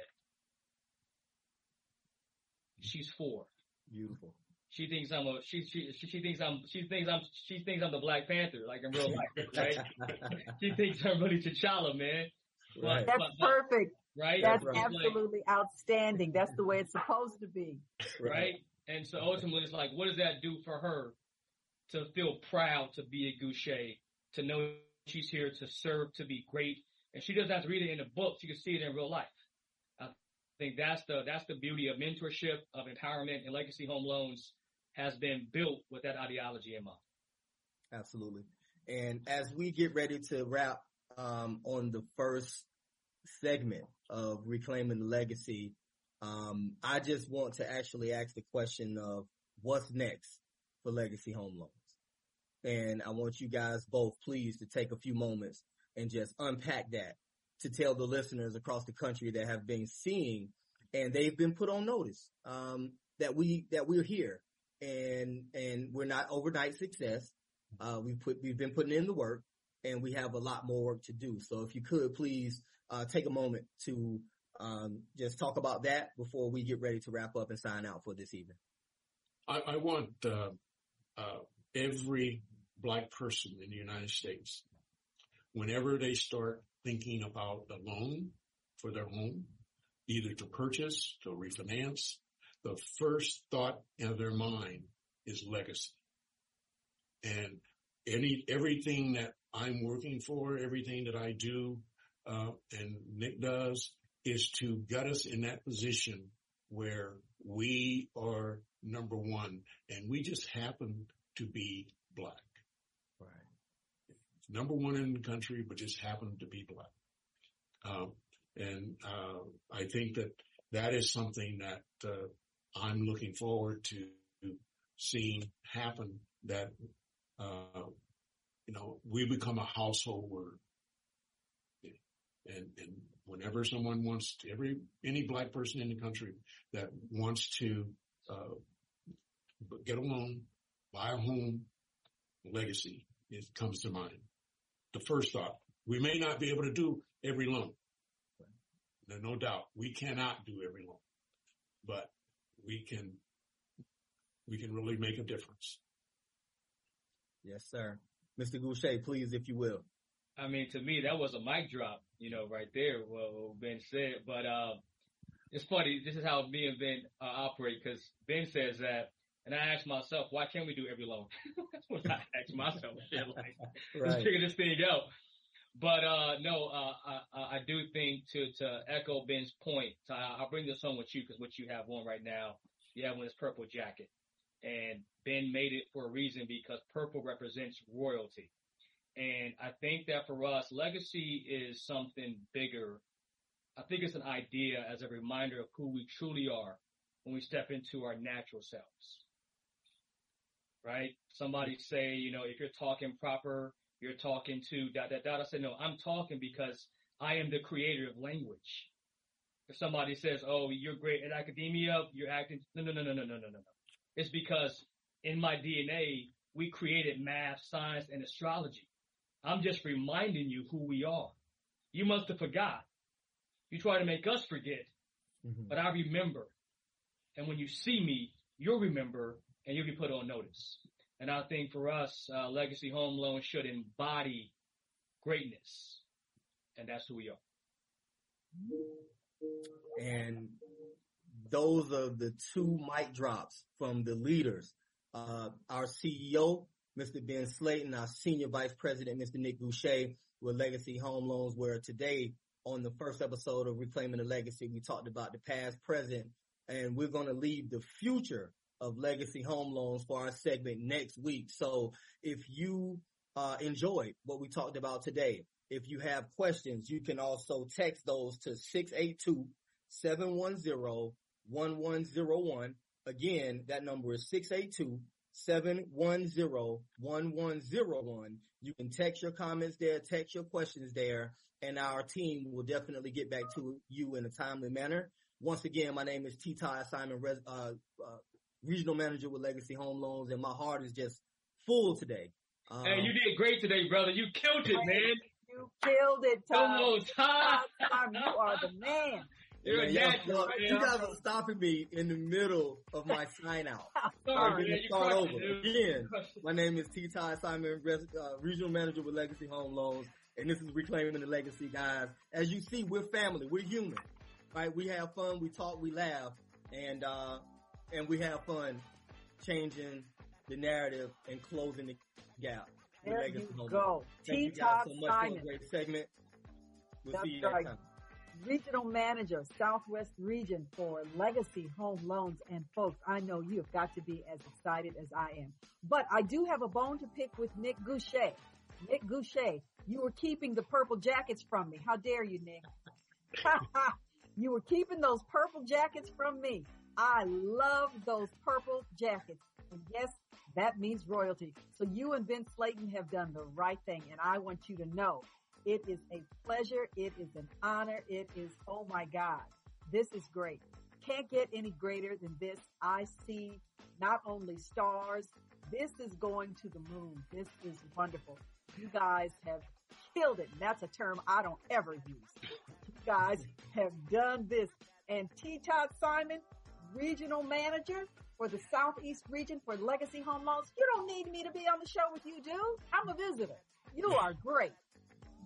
She's four. Beautiful. She thinks I'm a she she she thinks I'm she thinks I'm she thinks I'm the Black Panther like in real life, (laughs) right? (laughs) she thinks I'm really T'Challa, man. Right. That's but, perfect. Right. That's right. absolutely like, outstanding. That's the way it's supposed to be. Right. And so ultimately, it's like, what does that do for her to feel proud to be a Goucher, to know she's here to serve, to be great, and she doesn't have to read it in a book; she can see it in real life. I think that's the that's the beauty of mentorship, of empowerment, and Legacy Home Loans has been built with that ideology in mind. Absolutely. And as we get ready to wrap um, on the first segment of reclaiming the legacy, um, I just want to actually ask the question of what's next for Legacy Home Loans. And I want you guys both please to take a few moments and just unpack that to tell the listeners across the country that have been seeing and they've been put on notice um, that we that we're here and and we're not overnight success. Uh, we put we've been putting in the work, and we have a lot more work to do. So if you could please uh, take a moment to um, just talk about that before we get ready to wrap up and sign out for this evening. I, I want uh, uh every black person in the United States, whenever they start thinking about a loan for their home, either to purchase, to refinance, the first thought in their mind is legacy. And any, everything that I'm working for, everything that I do, uh, and Nick does is to get us in that position where we are number one and we just happen to be black. Number one in the country, but just happened to be black. Um, and, uh, I think that that is something that, uh, I'm looking forward to seeing happen that, uh, you know, we become a household word. And, and whenever someone wants to, every, any black person in the country that wants to, uh, get a loan, buy a home, legacy, it comes to mind. The first thought, we may not be able to do every loan. No, no doubt. We cannot do every loan, but we can, we can really make a difference. Yes, sir. Mr. Goucher, please, if you will. I mean, to me, that was a mic drop, you know, right there, what Ben said. But, uh, it's funny. This is how me and Ben uh, operate because Ben says that, and I ask myself, why can't we do every loan? (laughs) That's what I ask myself. Shit, like, (laughs) right. let's figure this thing out. But uh, no, uh, I, I, do think to to echo Ben's point, I'll bring this home with you because what you have on right now, you have on this purple jacket, and Ben made it for a reason because purple represents royalty, and I think that for us, legacy is something bigger I think it's an idea as a reminder of who we truly are when we step into our natural selves. Right? Somebody say, you know, if you're talking proper, you're talking to dot, dot, dot. I said, no, I'm talking because I am the creator of language. If somebody says, oh, you're great at academia, you're acting, no, no, no, no, no, no, no, no. It's because in my DNA, we created math, science, and astrology. I'm just reminding you who we are. You must have forgot. You try to make us forget, mm-hmm. but I remember. And when you see me, you'll remember and you'll be put on notice. And I think for us, uh, Legacy Home Loan should embody greatness. And that's who we are. And those are the two mic drops from the leaders. Uh, our CEO, Mr. Ben Slayton, our senior vice president, Mr. Nick Goucher with Legacy Home Loans, where today on the first episode of Reclaiming the Legacy, we talked about the past, present, and we're going to leave the future of Legacy Home Loans for our segment next week. So if you uh, enjoyed what we talked about today, if you have questions, you can also text those to 682 710 1101. Again, that number is 682 710-1101. You can text your comments there, text your questions there, and our team will definitely get back to you in a timely manner. Once again, my name is T. Ty Simon, uh, uh, regional manager with Legacy Home Loans, and my heart is just full today. Um, hey, you did great today, brother. You killed it, man. You killed it, Tom. Come on, Tom. Tom, you are the man. You're yeah, natural, you guys are stopping me in the middle of my (laughs) sign out. Sorry, man, start over. Again, my name is T. Ty Simon, uh, regional manager with Legacy Home Loans, and this is Reclaiming the Legacy, guys. As you see, we're family. We're human, right? We have fun, we talk, we laugh, and, uh, and we have fun changing the narrative and closing the gap. There you go. Thank T. Ty so much Simon. great segment. We'll That's see you next right. time. Regional Manager, Southwest Region for Legacy Home Loans. And folks, I know you have got to be as excited as I am. But I do have a bone to pick with Nick Goucher. Nick Goucher, you were keeping the purple jackets from me. How dare you, Nick? (laughs) you were keeping those purple jackets from me. I love those purple jackets. And yes, that means royalty. So you and Ben Slayton have done the right thing. And I want you to know it is a pleasure. It is an honor. It is, oh my God, this is great. Can't get any greater than this. I see not only stars, this is going to the moon. This is wonderful. You guys have killed it. And that's a term I don't ever use. You guys have done this. And T. Todd Simon, regional manager for the Southeast region for Legacy Home Loans. You don't need me to be on the show with you, dude. I'm a visitor. You are great.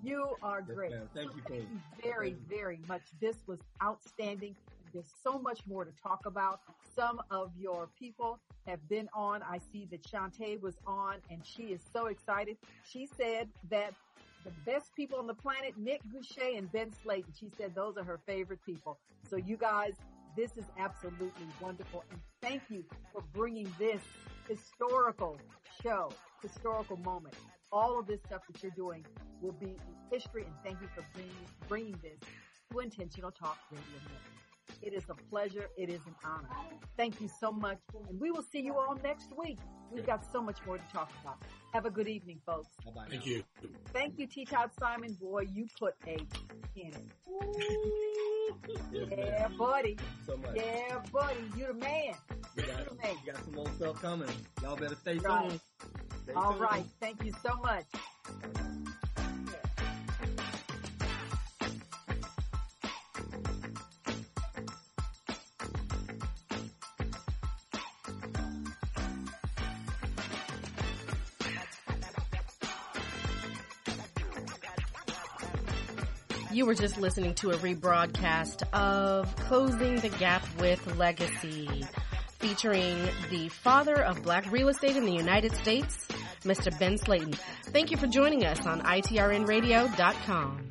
You are great. Yes, Thank you, Thank you very, very much. This was outstanding. There's so much more to talk about. Some of your people have been on. I see that Shantae was on and she is so excited. She said that the best people on the planet, Nick Goucher and Ben Slayton, she said those are her favorite people. So you guys, this is absolutely wonderful. And thank you for bringing this historical show, historical moment all of this stuff that you're doing will be history and thank you for bringing, bringing this to Intentional Talk Radio Network. It is a pleasure. It is an honor. Thank you so much. And we will see you all next week. We've got so much more to talk about. Have a good evening, folks. Bye-bye Thank you. Thank you, T. Todd Simon. Boy, you put a in it. (laughs) yeah, buddy. So much. Yeah, buddy. You the man. You got, the man. you got some more stuff coming. Y'all better stay right. tuned. Stay All tuned. right. Thank you so much. You were just listening to a rebroadcast of Closing the Gap with Legacy, featuring the father of black real estate in the United States, Mr. Ben Slayton. Thank you for joining us on itrnradio.com.